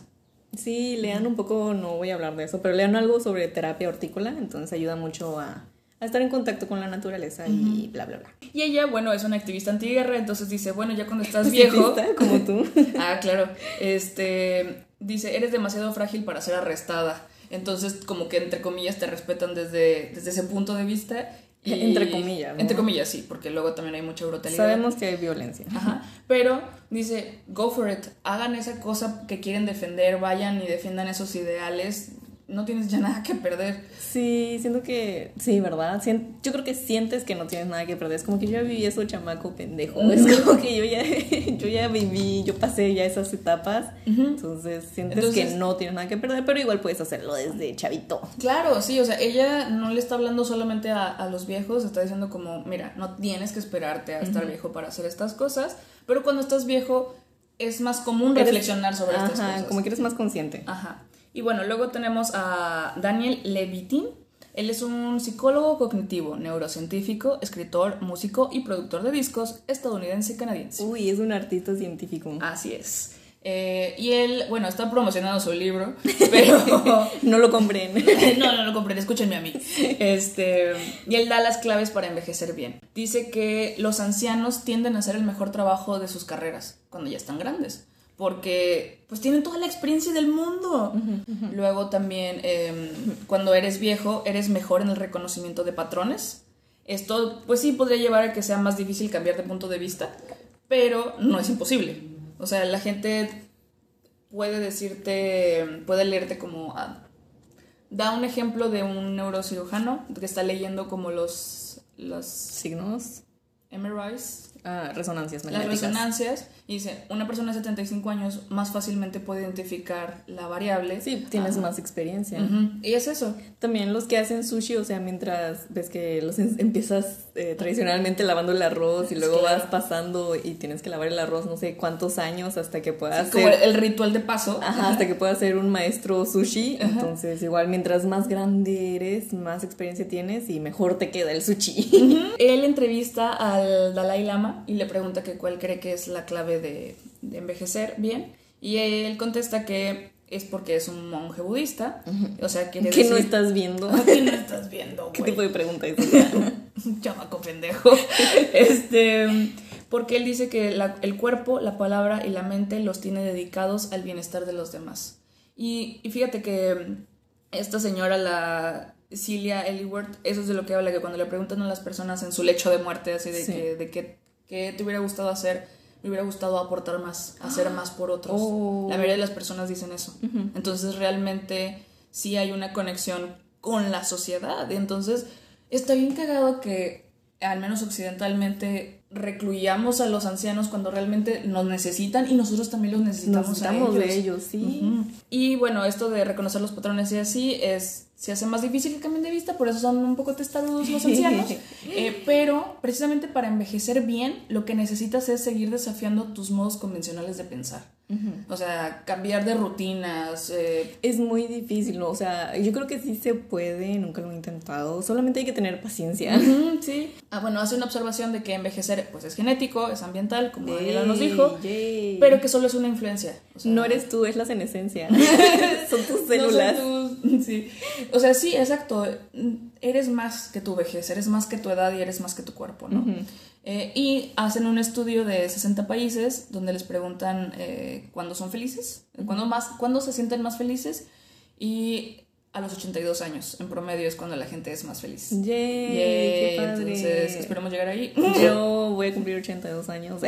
Sí, lean un poco, no voy a hablar de eso, pero lean algo sobre terapia hortícola, entonces ayuda mucho a, a estar en contacto con la naturaleza y bla, bla, bla. Y ella, bueno, es una activista antiguerra, entonces dice, bueno, ya cuando estás viejo... Como tú. Ah, claro. Este dice, eres demasiado frágil para ser arrestada. Entonces, como que entre comillas te respetan desde, desde ese punto de vista. Y- Entre comillas, ¿no? Entre comillas, sí, porque luego también hay mucha brutalidad. Sabemos que hay violencia. Ajá. Pero dice, go for it. Hagan esa cosa que quieren defender, vayan y defiendan esos ideales. No tienes ya nada que perder. Sí, siento que, sí, ¿verdad? Sien- yo creo que sientes que no tienes nada que perder. Es como que yo ya viví eso, chamaco pendejo. Es como que yo ya, yo ya viví, yo pasé ya esas etapas. Entonces sientes Entonces- que no tienes nada que perder, pero igual puedes hacerlo desde chavito. Claro, sí, o sea, ella no le está hablando solamente a, a los viejos, está diciendo como, mira, no tienes que esperarte a estar viejo para hacer estas cosas, pero cuando estás viejo es más común Eres- reflexionar sobre estas cosas. como que eres más consciente. Ajá. Y bueno, luego tenemos a Daniel Levitin. Él es un psicólogo cognitivo, neurocientífico, escritor, músico y productor de discos estadounidense-canadiense. Uy, es un artista científico. Así es. Eh, y él, bueno, está promocionando su libro, pero no lo compren. no, no lo compren, escúchenme a mí. Este, y él da las claves para envejecer bien. Dice que los ancianos tienden a hacer el mejor trabajo de sus carreras cuando ya están grandes porque pues tienen toda la experiencia del mundo. Luego también em, cuando eres viejo eres mejor en el reconocimiento de patrones. Esto pues sí podría llevar a que sea más difícil cambiar de punto de vista, pero no es imposible. O sea, la gente puede decirte, puede leerte como... Ah, da un ejemplo de un neurocirujano que está leyendo como los... los signos. MRIs. Ah, resonancias Las resonancias y dice, una persona de 75 años más fácilmente puede identificar la variable. Sí, tienes más experiencia. Y es eso. También los que hacen sushi, o sea, mientras ves que los empiezas eh, tradicionalmente lavando el arroz y luego vas pasando y tienes que lavar el arroz no sé cuántos años hasta que puedas sí, Como el ritual de paso. Ajá, hasta que puedas ser un maestro sushi. Entonces, igual, mientras más grande eres, más experiencia tienes y mejor te queda el sushi. Él entrevista al Dalai Lama y le pregunta que cuál cree que es la clave de, envejecer bien. Y él contesta que es porque es un monje budista. O sea, quiere ¿Qué no estás viendo? ¿Qué no estás viendo, ¿Qué tipo de pregunta es Un chamaco pendejo. Este, porque él dice que el cuerpo, la palabra y la mente los tiene dedicados al bienestar de los demás. Y, fíjate que esta señora, la Celia Ellsworth, eso es de lo que habla, que cuando le preguntan a las personas en su lecho de muerte, así de que, de que, que te hubiera gustado hacer me hubiera gustado aportar más, hacer más por otros. Oh. La mayoría de las personas dicen eso. Entonces realmente sí hay una conexión con la sociedad. Entonces está bien cagado que al menos occidentalmente recluyamos a los ancianos cuando realmente nos necesitan y nosotros también los necesitamos, a ellos. de ellos, sí. Y bueno, esto de reconocer los patrones y así es se hace más difícil que cambien de vista, por eso son un poco testarudos los ancianos. Eh, pero precisamente para envejecer bien, lo que necesitas es seguir desafiando tus modos convencionales de pensar. O sea, cambiar de rutinas. Eh, es muy difícil, ¿no? O sea, yo creo que sí se puede, nunca lo he intentado, solamente hay que tener paciencia. sí. Ah, bueno, hace una observación de que envejecer pues es genético, es ambiental, como Daniela nos dijo, pero que solo es una influencia. no eres tú, es la senescencia. son tus células. sí. O sea, sí, exacto. Eres más que tu vejez, eres más que tu edad y eres más que tu cuerpo, ¿no? Eh, y hacen un estudio de 60 países donde les preguntan eh, cuándo son felices, cuándo, más, cuándo se sienten más felices y a los 82 años en promedio es cuando la gente es más feliz. Yay, Entonces esperemos llegar ahí. Yo voy a cumplir 82 años.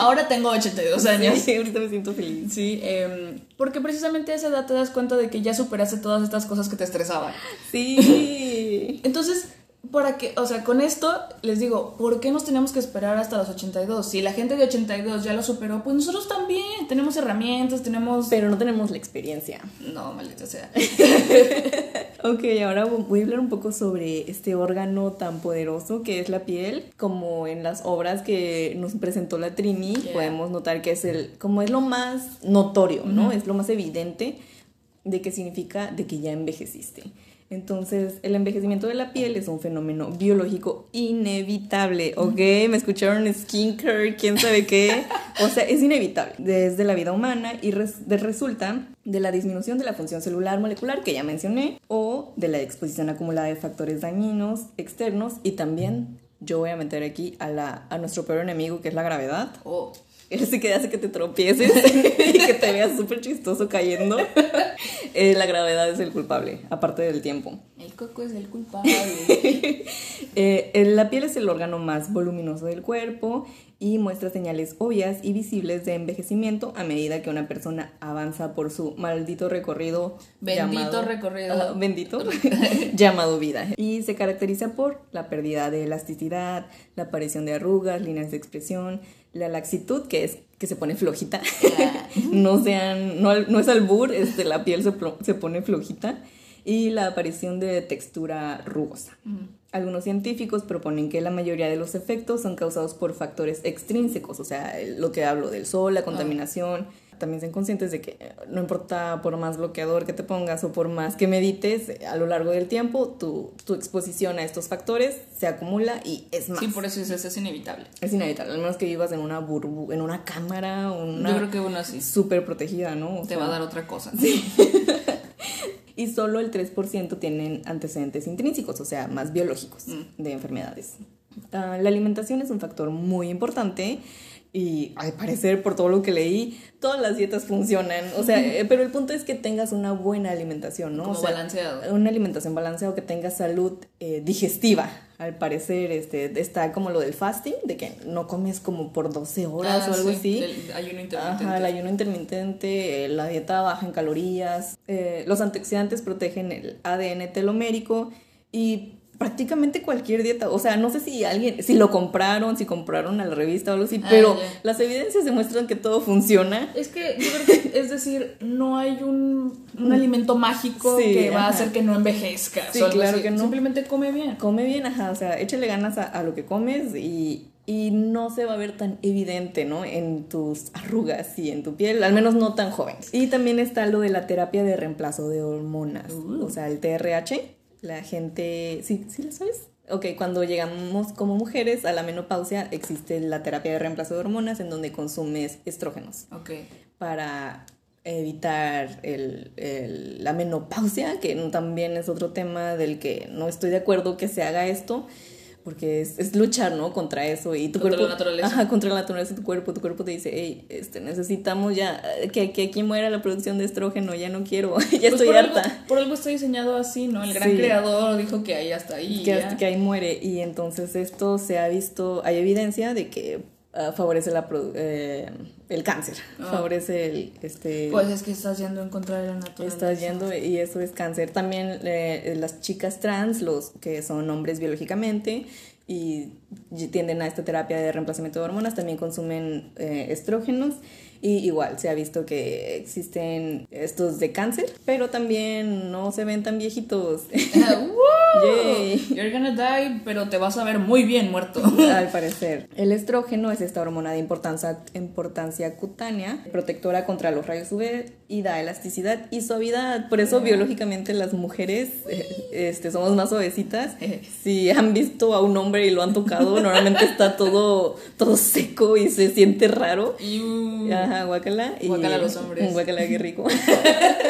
Ahora tengo 82 años. Sí, ahorita me siento feliz. Sí, em, porque precisamente a esa edad te das cuenta de que ya superaste todas estas cosas que te estresaban. Sí. Entonces para que, o sea, con esto les digo, ¿por qué nos tenemos que esperar hasta los 82? Si la gente de 82 ya lo superó, pues nosotros también tenemos herramientas, tenemos... Pero no tenemos la experiencia. No, maldita sea. ok, ahora voy a hablar un poco sobre este órgano tan poderoso que es la piel. Como en las obras que nos presentó la Trini, podemos notar que es el, como es lo más notorio, ¿no? Es lo más evidente de qué significa de que ya envejeciste. Entonces, el envejecimiento de la piel es un fenómeno biológico inevitable, ¿ok? Me escucharon skincare, quién sabe qué. O sea, es inevitable desde la vida humana y resulta de la disminución de la función celular molecular que ya mencioné o de la exposición acumulada de factores dañinos externos y también yo voy a meter aquí a, la, a nuestro peor enemigo que es la gravedad. Oh. Ese que hace que te tropieces y que te veas súper chistoso cayendo. Eh, la gravedad es el culpable, aparte del tiempo. El coco es el culpable. Eh, la piel es el órgano más voluminoso del cuerpo y muestra señales obvias y visibles de envejecimiento a medida que una persona avanza por su maldito recorrido. Bendito recorrido. bendito. llamado vida. Y se caracteriza por la pérdida de elasticidad, la aparición de arrugas, líneas de expresión, la laxitud, que es que se pone flojita. no sean, no, no, es albur, este, la piel se, se, pone flojita. Y la aparición de textura rugosa. Algunos científicos proponen que la mayoría de los efectos son causados por factores extrínsecos, o sea, lo que hablo del sol, la contaminación, también sean conscientes de que eh, no importa por más bloqueador que te pongas o por más que medites, eh, a lo largo del tiempo tu, tu exposición a estos factores se acumula y es más. Sí, por eso es, es inevitable. Es inevitable, al menos que vivas en una burbu en una cámara, una Yo creo que uno así. súper protegida, ¿no? O Te sea, va a dar otra cosa. Sí. y solo el 3% tienen antecedentes intrínsecos, o sea, más biológicos Mm. de enfermedades. Ah, la alimentación es un factor muy importante y al parecer por todo lo que leí, todas las dietas funcionan. O sea, eh, pero el punto es que tengas una buena alimentación, ¿no? Como O sea, balanceado. Una alimentación balanceada, que tengas salud eh, digestiva. Al parecer este, está como lo del fasting, de que no comes como por 12 horas Ah, o algo sí, así. el ayuno intermitente. Ajá, el ayuno intermitente, eh, la dieta baja en calorías, eh, los antioxidantes protegen el ADN telomérico y prácticamente cualquier dieta, o sea, no sé si alguien, si lo compraron, si compraron a la revista o algo así, Ah, pero ya. las evidencias demuestran que todo funciona. Es que yo creo que, es decir, no hay un, un alimento mágico Sí, que va a hacer que no envejezca. Sí, claro así. que no. Simplemente come bien. Come bien, ajá, o sea, échale ganas a, a lo que comes y, y no se va a ver tan evidente, ¿no? En tus arrugas y en tu piel, al menos no tan joven. Y también está lo de la terapia de reemplazo de hormonas, Uh. o sea, el TRH. La gente, ¿sí, ¿sí lo sabes? Ok, cuando llegamos como mujeres a la menopausia existe la terapia de reemplazo de hormonas en donde consumes estrógenos Ok. para evitar el- el- la menopausia, que también es otro tema del que no estoy de acuerdo que se haga esto, porque es, es luchar, ¿no? Contra eso y tu Contra cuerpo... la naturaleza. Ajá, contra la naturaleza de tu cuerpo. Tu cuerpo te dice, hey, este, necesitamos ya eh, que, que aquí muera la producción de estrógeno, ya no quiero, ya Pues estoy por harta. Algo, por algo está diseñado así, ¿no? El gran Sí. creador dijo que ahí hasta ahí. que, hasta que ahí muere. Y entonces esto se ha visto, hay evidencia de que ah, favorece la, produ- eh, el cáncer, Ah. favorece el... Este, Pues es que estás yendo en contra de la naturaleza. Estás yendo y eso es cáncer. También eh, las chicas trans, los que son hombres biológicamente y tienden a esta terapia de reemplazamiento de hormonas, también consumen eh, estrógenos y igual se ha visto que existen estos de cáncer, pero también no se ven tan viejitos. Yay. You're gonna die, pero te vas a ver muy bien muerto. Al parecer, el estrógeno es esta hormona de importancia, importancia cutánea, protectora contra los rayos UV y da elasticidad y suavidad. Por eso, biológicamente, las mujeres eh, este, somos más suavecitas. Si han visto a un hombre y lo han tocado, normalmente está todo, todo seco y se siente raro. Y, Ajá, guacala. Y, Guácala a los hombres. Guacala, qué rico.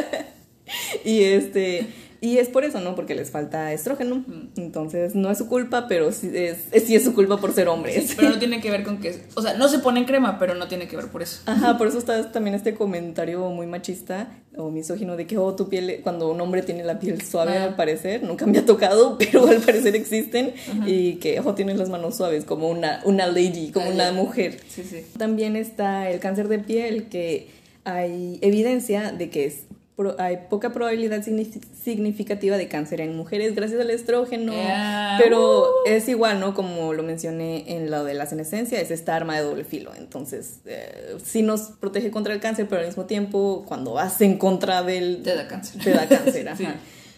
y este. Y es por eso, ¿no? Porque les falta estrógeno. Entonces, no es su culpa, pero sí es, sí es su culpa por ser hombres. pero no tiene que ver con que. O sea, no se ponen crema, pero no tiene que ver por eso. Ajá, por eso está también este comentario muy machista o misógino de que, oh, tu piel, cuando un hombre tiene la piel suave, Ah. al parecer, nunca me ha tocado, pero al parecer existen, y que, ojo, tienes las manos suaves, como una, una lady, como una mujer. Sí, sí. También está el cáncer de piel, que hay evidencia de que es hay poca probabilidad signif- significativa de cáncer en mujeres gracias al estrógeno, Yeah. pero es igual, ¿no? Como lo mencioné en lo de la senescencia, es esta arma de doble filo. Entonces, eh, sí nos protege contra el cáncer, pero al mismo tiempo, cuando vas en contra del... Te da cáncer. Te da cáncer, ajá. Sí.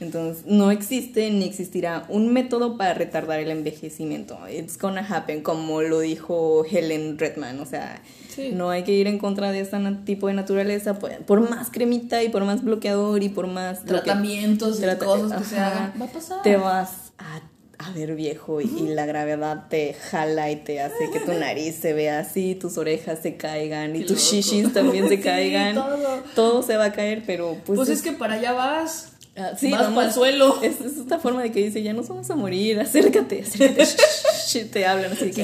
Entonces, no existe ni existirá un método para retardar el envejecimiento. It's gonna happen, como lo dijo Helen Redman. O sea, Sí. no hay que ir en contra de este tipo de naturaleza. Por, más cremita y por más bloqueador y por más lo que- Tratamientos y trata- cosas que se hagan. Va a pasar. Te vas a, a ver viejo y, y la gravedad te jala y te hace que tu nariz se vea así, tus orejas se caigan y Qué tus loco. shishis también se Sí, caigan. todo. Todo se va a caer, pero pues, Pues, es que para allá vas. Ah, sí, vas para el suelo. Es, es esta forma de que dice, ya nos vamos a morir, acércate, acércate. Te hablan así de que,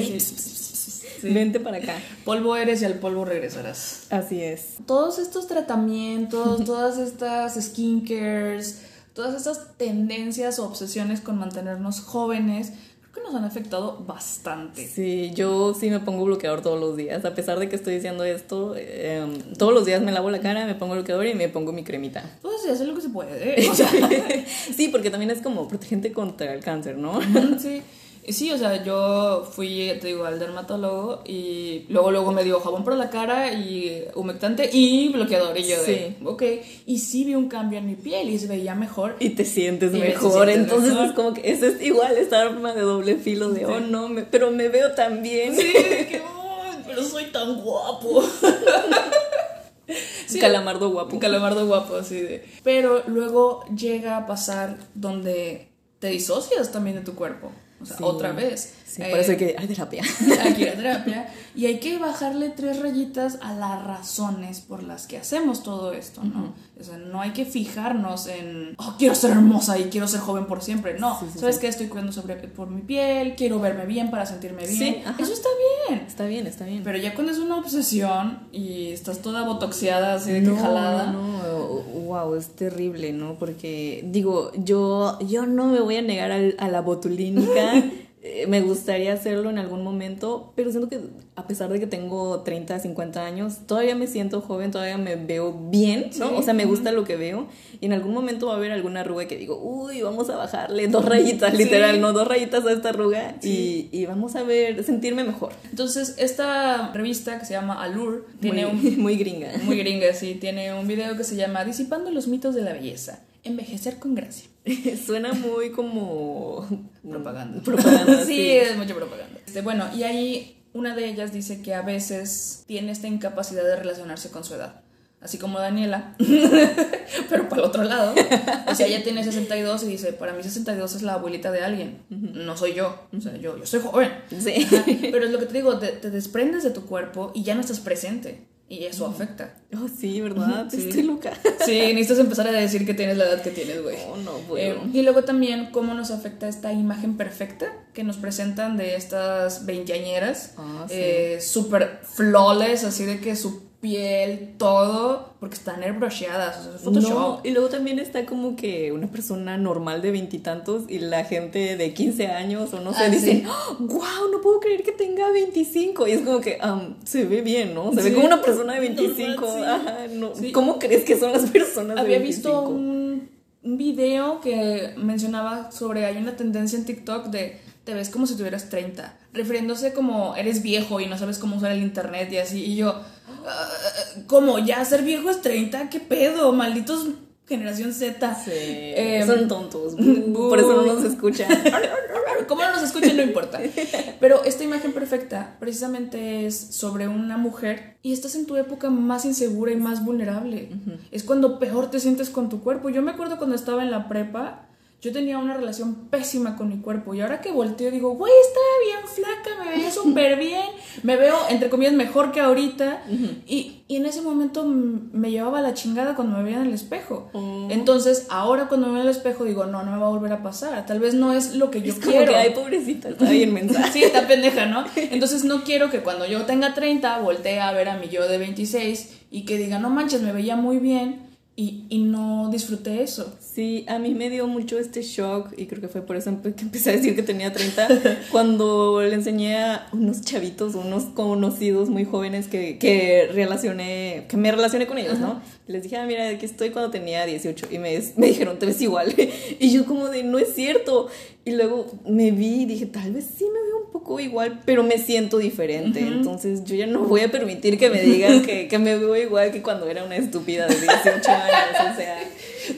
Sí, "Hey, sí, pss, pss, pss, Sí. vente para acá. Polvo eres y al polvo regresarás. Así es. Todos estos tratamientos, todas estas skincares, todas estas tendencias o obsesiones con mantenernos jóvenes, creo que nos han afectado bastante. Sí, yo sí me pongo bloqueador todos los días. A pesar de que estoy diciendo esto, eh, todos los días me lavo la cara, me pongo bloqueador y me pongo mi cremita. Pues sí, hacer lo que se puede. O sea, sí, porque también es como protegente contra el cáncer, ¿no? Sí. Sí, o sea, yo fui, te digo, al dermatólogo y luego luego me dio jabón para la cara y humectante y bloqueador y yo de, Sí. ok, y sí vi un cambio en mi piel y se veía mejor. Y te sientes Y te mejor. sientes Entonces mejor. es como que ese es igual esta arma de doble filo de, oh no, me- pero me veo tan bien. Sí, de que, "Ay, pero soy tan guapo. calamardo guapo. Un calamardo guapo, así de. Pero luego llega a pasar donde te disocias también de tu cuerpo. O sea, Sí. otra vez. Sí, Eh, por eso hay que hay terapia. hay que ir a terapia. Y hay que bajarle tres rayitas a las razones por las que hacemos todo esto, ¿no? O sea, no hay que fijarnos en, oh, quiero ser hermosa y quiero ser joven por siempre. No, Sí, sí, ¿sabes qué? Estoy cuidando sobre, por mi piel, quiero verme bien para sentirme bien. Eso está bien. Está bien, está bien. Pero ya cuando es una obsesión y estás toda botoxiada, así de que jalada. No, no, wow, es terrible, ¿no? Porque, digo, yo, yo no me voy a negar al- a, la botulínica. Eh, me gustaría hacerlo en algún momento, pero siento que a pesar de que tengo 30, 50 años, todavía me siento joven, todavía me veo bien, ¿no? Sí. O sea, me gusta lo que veo y en algún momento va a haber alguna arruga que digo, uy, vamos a bajarle dos rayitas, Sí. literal, ¿no? Dos rayitas a esta arruga Sí. y, y vamos a ver, sentirme mejor. Entonces, esta revista que se llama Allure tiene muy, un muy gringa. muy gringa, sí, tiene un video que se llama Disipando los mitos de la belleza. Envejecer con gracia. Suena muy como Propaganda. Propaganda, sí, sí. es mucha propaganda. Este, bueno, y ahí una de ellas dice que a veces tiene esta incapacidad de relacionarse con su edad. Así como Daniela, pero para el otro lado. O sea, ella tiene 62 y dice, para mí 62 es la abuelita de alguien, no soy yo. O sea, yo, yo soy joven. Sí. Ajá, Pero es lo que te digo, te, te desprendes de tu cuerpo y ya no estás presente. Y eso afecta. Oh, sí, ¿verdad? Sí. Estoy loca. Sí, necesitas empezar a decir que tienes la edad que tienes, güey. Oh, no Eh, puedo. y luego también cómo nos afecta esta imagen perfecta que nos presentan de estas veinteañeras, Ah, sí. eh, súper flawless, así de que su piel, todo, porque están airbrusheadas, o sea, es Photoshop. No, y luego también está como que una persona normal de veintitantos y, la gente de 15 años o no sé, Ah, dicen, wow, no puedo creer que tenga 25. Y es como que am, se ve bien, ¿no? Se Sí, ve como una persona de 25. normal, sí. Ajá, no. Sí. ¿Cómo crees que son las personas de Había 25? visto un, un video que mencionaba sobre, hay una tendencia en TikTok de te ves como si tuvieras 30, refiriéndose como eres viejo y no sabes cómo usar el internet y así, y yo, "Ah, ¿cómo? ¿Ya ser viejo es 30? ¿Qué pedo? Malditos generación Z. Sí, Eh, son tontos. Por eso no nos escuchan. ¿Cómo no nos escuchan? No importa. Pero esta imagen perfecta precisamente es sobre una mujer y estás en tu época más insegura y más vulnerable. Es cuando peor te sientes con tu cuerpo. Yo me acuerdo cuando estaba en la prepa, yo tenía una relación pésima con mi cuerpo y ahora que volteo digo, güey, estaba bien flaca, me veía súper bien, me veo, entre comillas, mejor que ahorita. y, y en ese momento me llevaba la chingada cuando me veía en el espejo. Oh. Entonces, ahora cuando me veo en el espejo digo, no, no me va a volver a pasar. Tal vez no es lo que yo Es como quiero. que, ay, pobrecita, está bien mensaje. Sí, está pendeja, ¿no? Entonces no quiero que cuando yo tenga 30 voltee a ver a mi yo de 26 y que diga, no manches, me veía muy bien y, y no disfruté eso. Sí, a mí me dio mucho este shock y creo que fue por eso empe- que empecé a decir que tenía 30 cuando le enseñé a unos chavitos, unos conocidos muy jóvenes que, que relacioné, que me relacioné con ellos, ¿no? Les dije, ah, mira, aquí estoy cuando tenía 18 y me, me dijeron, te ves igual. Y yo como de, no es cierto. Y luego me vi y dije, tal vez sí me veo un poco igual, pero me siento diferente. Ujú. Entonces yo ya no voy a permitir que me digan que, que me veo igual que cuando era una estúpida de 18 años. O sea,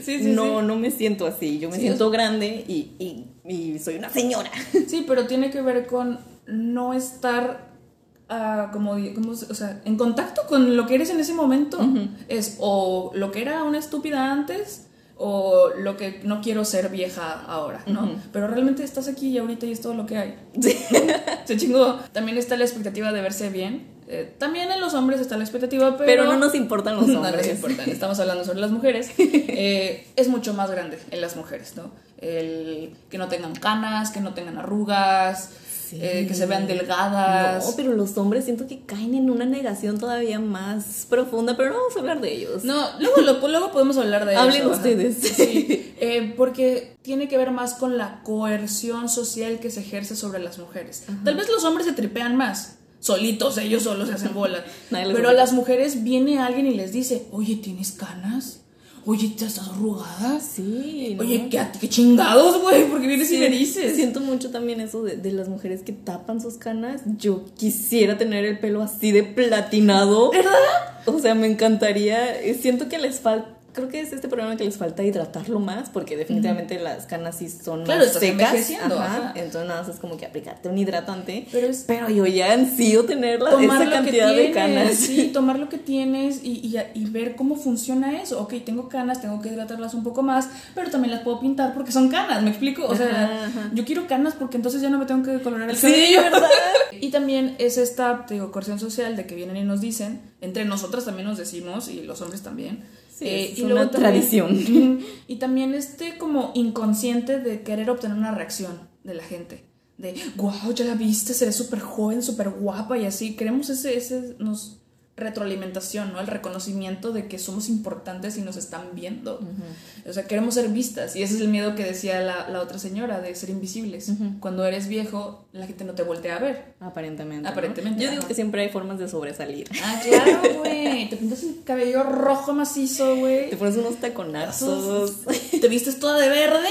Sí, sí, no, no me siento así. Yo me Sí, siento grande y, y, y soy una señora. Sí, pero tiene que ver con no estar ah, como, como o sea, en contacto con lo que eres en ese momento. Es o lo que era una estúpida antes o lo que no quiero ser vieja ahora, ¿no? Pero realmente estás aquí y ahorita y es todo lo que hay. Sí. Se chingó. También está la expectativa de verse bien. Eh, también en los hombres está la expectativa, pero... Pero no nos importan los No hombres. nos importan, estamos hablando sobre las mujeres. Eh, es mucho más grande en las mujeres, ¿no? El que no tengan canas, que no tengan arrugas, Sí. eh, que se vean delgadas. No, pero los hombres siento que caen en una negación todavía más profunda, pero no vamos a hablar de ellos. No, luego, lo- luego podemos hablar de Hablen eso. ajá. ustedes. Sí, eh, porque tiene que ver más con la coerción social que se ejerce sobre las mujeres. Tal vez los hombres se tripean más. Solitos, ellos solos se hacen bolas. Pero a las mujeres viene alguien y les dice, oye, ¿tienes canas? Oye, ¿te estás arrugada? Sí, ¿no? Oye, ¿qué, qué chingados, güey? ¿Por qué vienes y Sí, me dices? Siento mucho también eso de, de las mujeres que tapan sus canas. Yo quisiera tener el pelo así de platinado. ¿Verdad? O sea, me encantaría. Siento que les falta. Creo que es este problema que les falta hidratarlo más, porque definitivamente las canas sí son Claro, más secas. envejeciendo, ajá, ajá. Entonces nada más es como que aplicarte un hidratante. Pero es- Pero yo ya ansío tener la, tomar esa cantidad de tienes, canas. sí, tomar lo que tienes y, y, y ver cómo funciona eso. Ok, tengo canas, tengo que hidratarlas un poco más, pero también las puedo pintar porque son canas, ¿me explico? O sea, Ajá, yo quiero canas porque entonces ya no me tengo que colorar el Sí, cabello. ¿verdad? Y también es esta, te digo, coerción social de que vienen y nos dicen, entre nosotras también nos decimos, y los hombres también. Sí, eh, es y una luego también- tradición. Ujú. y también este como inconsciente de querer obtener una reacción de la gente. De, wow, ya la viste, se ve súper joven, súper guapa y así. Queremos ese, ese, nos retroalimentación, ¿no? El reconocimiento de que somos importantes y nos están viendo. O sea, queremos ser vistas. Y ese es el miedo que decía la, la otra señora, de ser invisibles. Cuando eres viejo, la gente no te voltea a ver. Aparentemente. ¿no? Aparentemente, Yo digo que siempre hay formas de sobresalir. Ah, claro, güey. Te pintas el cabello rojo macizo, güey. Te pones unos taconazos. Te vistes toda de verde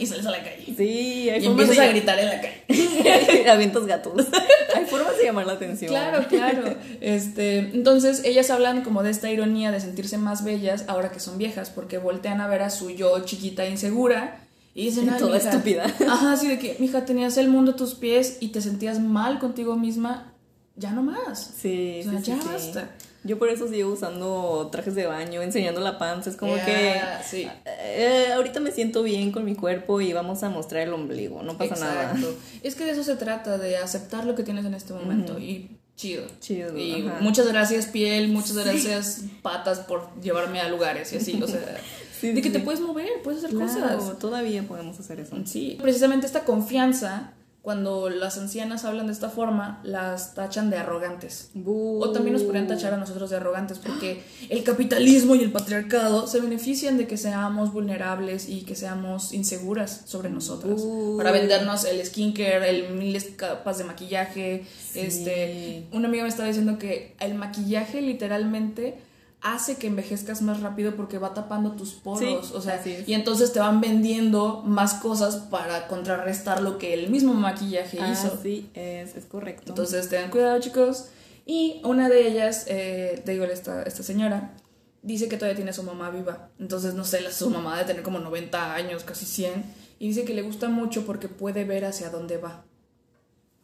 y sales a la calle. Sí, hay Y formas empiezas de a gritar en la calle. Avientos gatos. Hay formas de llamar la atención. Claro, claro. Este, entonces, ellas hablan como de esta ironía de sentirse más bellas ahora que son viejas, porque voltean a ver a su yo chiquita e insegura y dicen, Y "Ay, toda mija". estúpida. Ajá, así de que, mija, tenías el mundo a tus pies y te sentías mal contigo misma, ya no más. Sí, O sea, sí, sí, ya sí. basta. Yo por eso sigo usando trajes de baño, enseñando la panza. Es como que sí. eh, ahorita me siento bien con mi cuerpo y vamos a mostrar el ombligo. No pasa nada. Es que de eso se trata, de aceptar lo que tienes en este momento y chido. Chido, Y ajá. muchas gracias piel, muchas gracias patas por llevarme a lugares y así, o sea, Sí, de que te puedes mover, puedes hacer Claro, cosas. todavía podemos hacer eso. Sí, precisamente esta confianza, cuando las ancianas hablan de esta forma, las tachan de arrogantes. O también nos podrían tachar a nosotros de arrogantes porque el capitalismo y el patriarcado se benefician de que seamos vulnerables y que seamos inseguras sobre nosotras. Para vendernos el skincare, el miles capas de maquillaje. Este, una amiga me estaba diciendo que el maquillaje literalmente hace que envejezcas más rápido porque va tapando tus poros, Sí, o sea, y entonces te van vendiendo más cosas para contrarrestar lo que el mismo maquillaje hizo. Así es, es correcto. Entonces tengan cuidado chicos. Y una de ellas, eh, te digo, esta, esta señora, dice que todavía tiene a su mamá viva. Entonces, no sé, la, su mamá debe tener como 90 años, casi 100. Y dice que le gusta mucho porque puede ver hacia dónde va.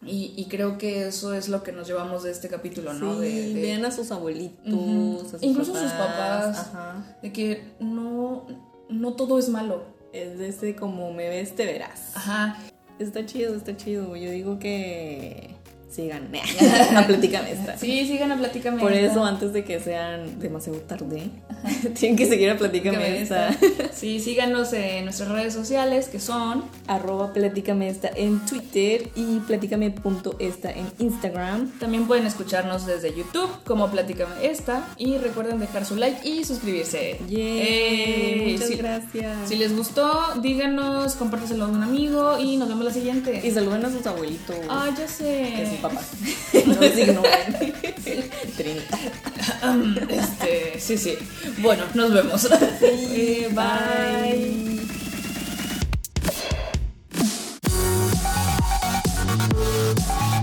Y, y creo que eso es lo que nos llevamos de este capítulo, ¿no? De, de- vean a sus abuelitos, a sus Incluso papás. sus papás. Ajá. de que no, no todo es malo. Es de ese como me ves, te verás. Ajá. Está chido, está chido. Yo digo que sigan a Platícame esta. Sí, sigan a Platícame. Por esta. eso, antes de que sean demasiado tarde, tienen que seguir a Platícame Platícame esta. esta. Sí, síganos en nuestras redes sociales que son Arroba Platícame esta en Twitter y platícame.esta en Instagram. También pueden escucharnos desde YouTube como Platícame Esta y recuerden dejar su like y suscribirse. ¡Ey! muchas si, gracias. si les gustó, díganos, compárteselo a un amigo y nos vemos la Y siguiente. saluden a sus abuelitos. Ah, ya sé papá. No Trinita. Este, sí, sí. Bueno, nos vemos. Eh, bye. bye.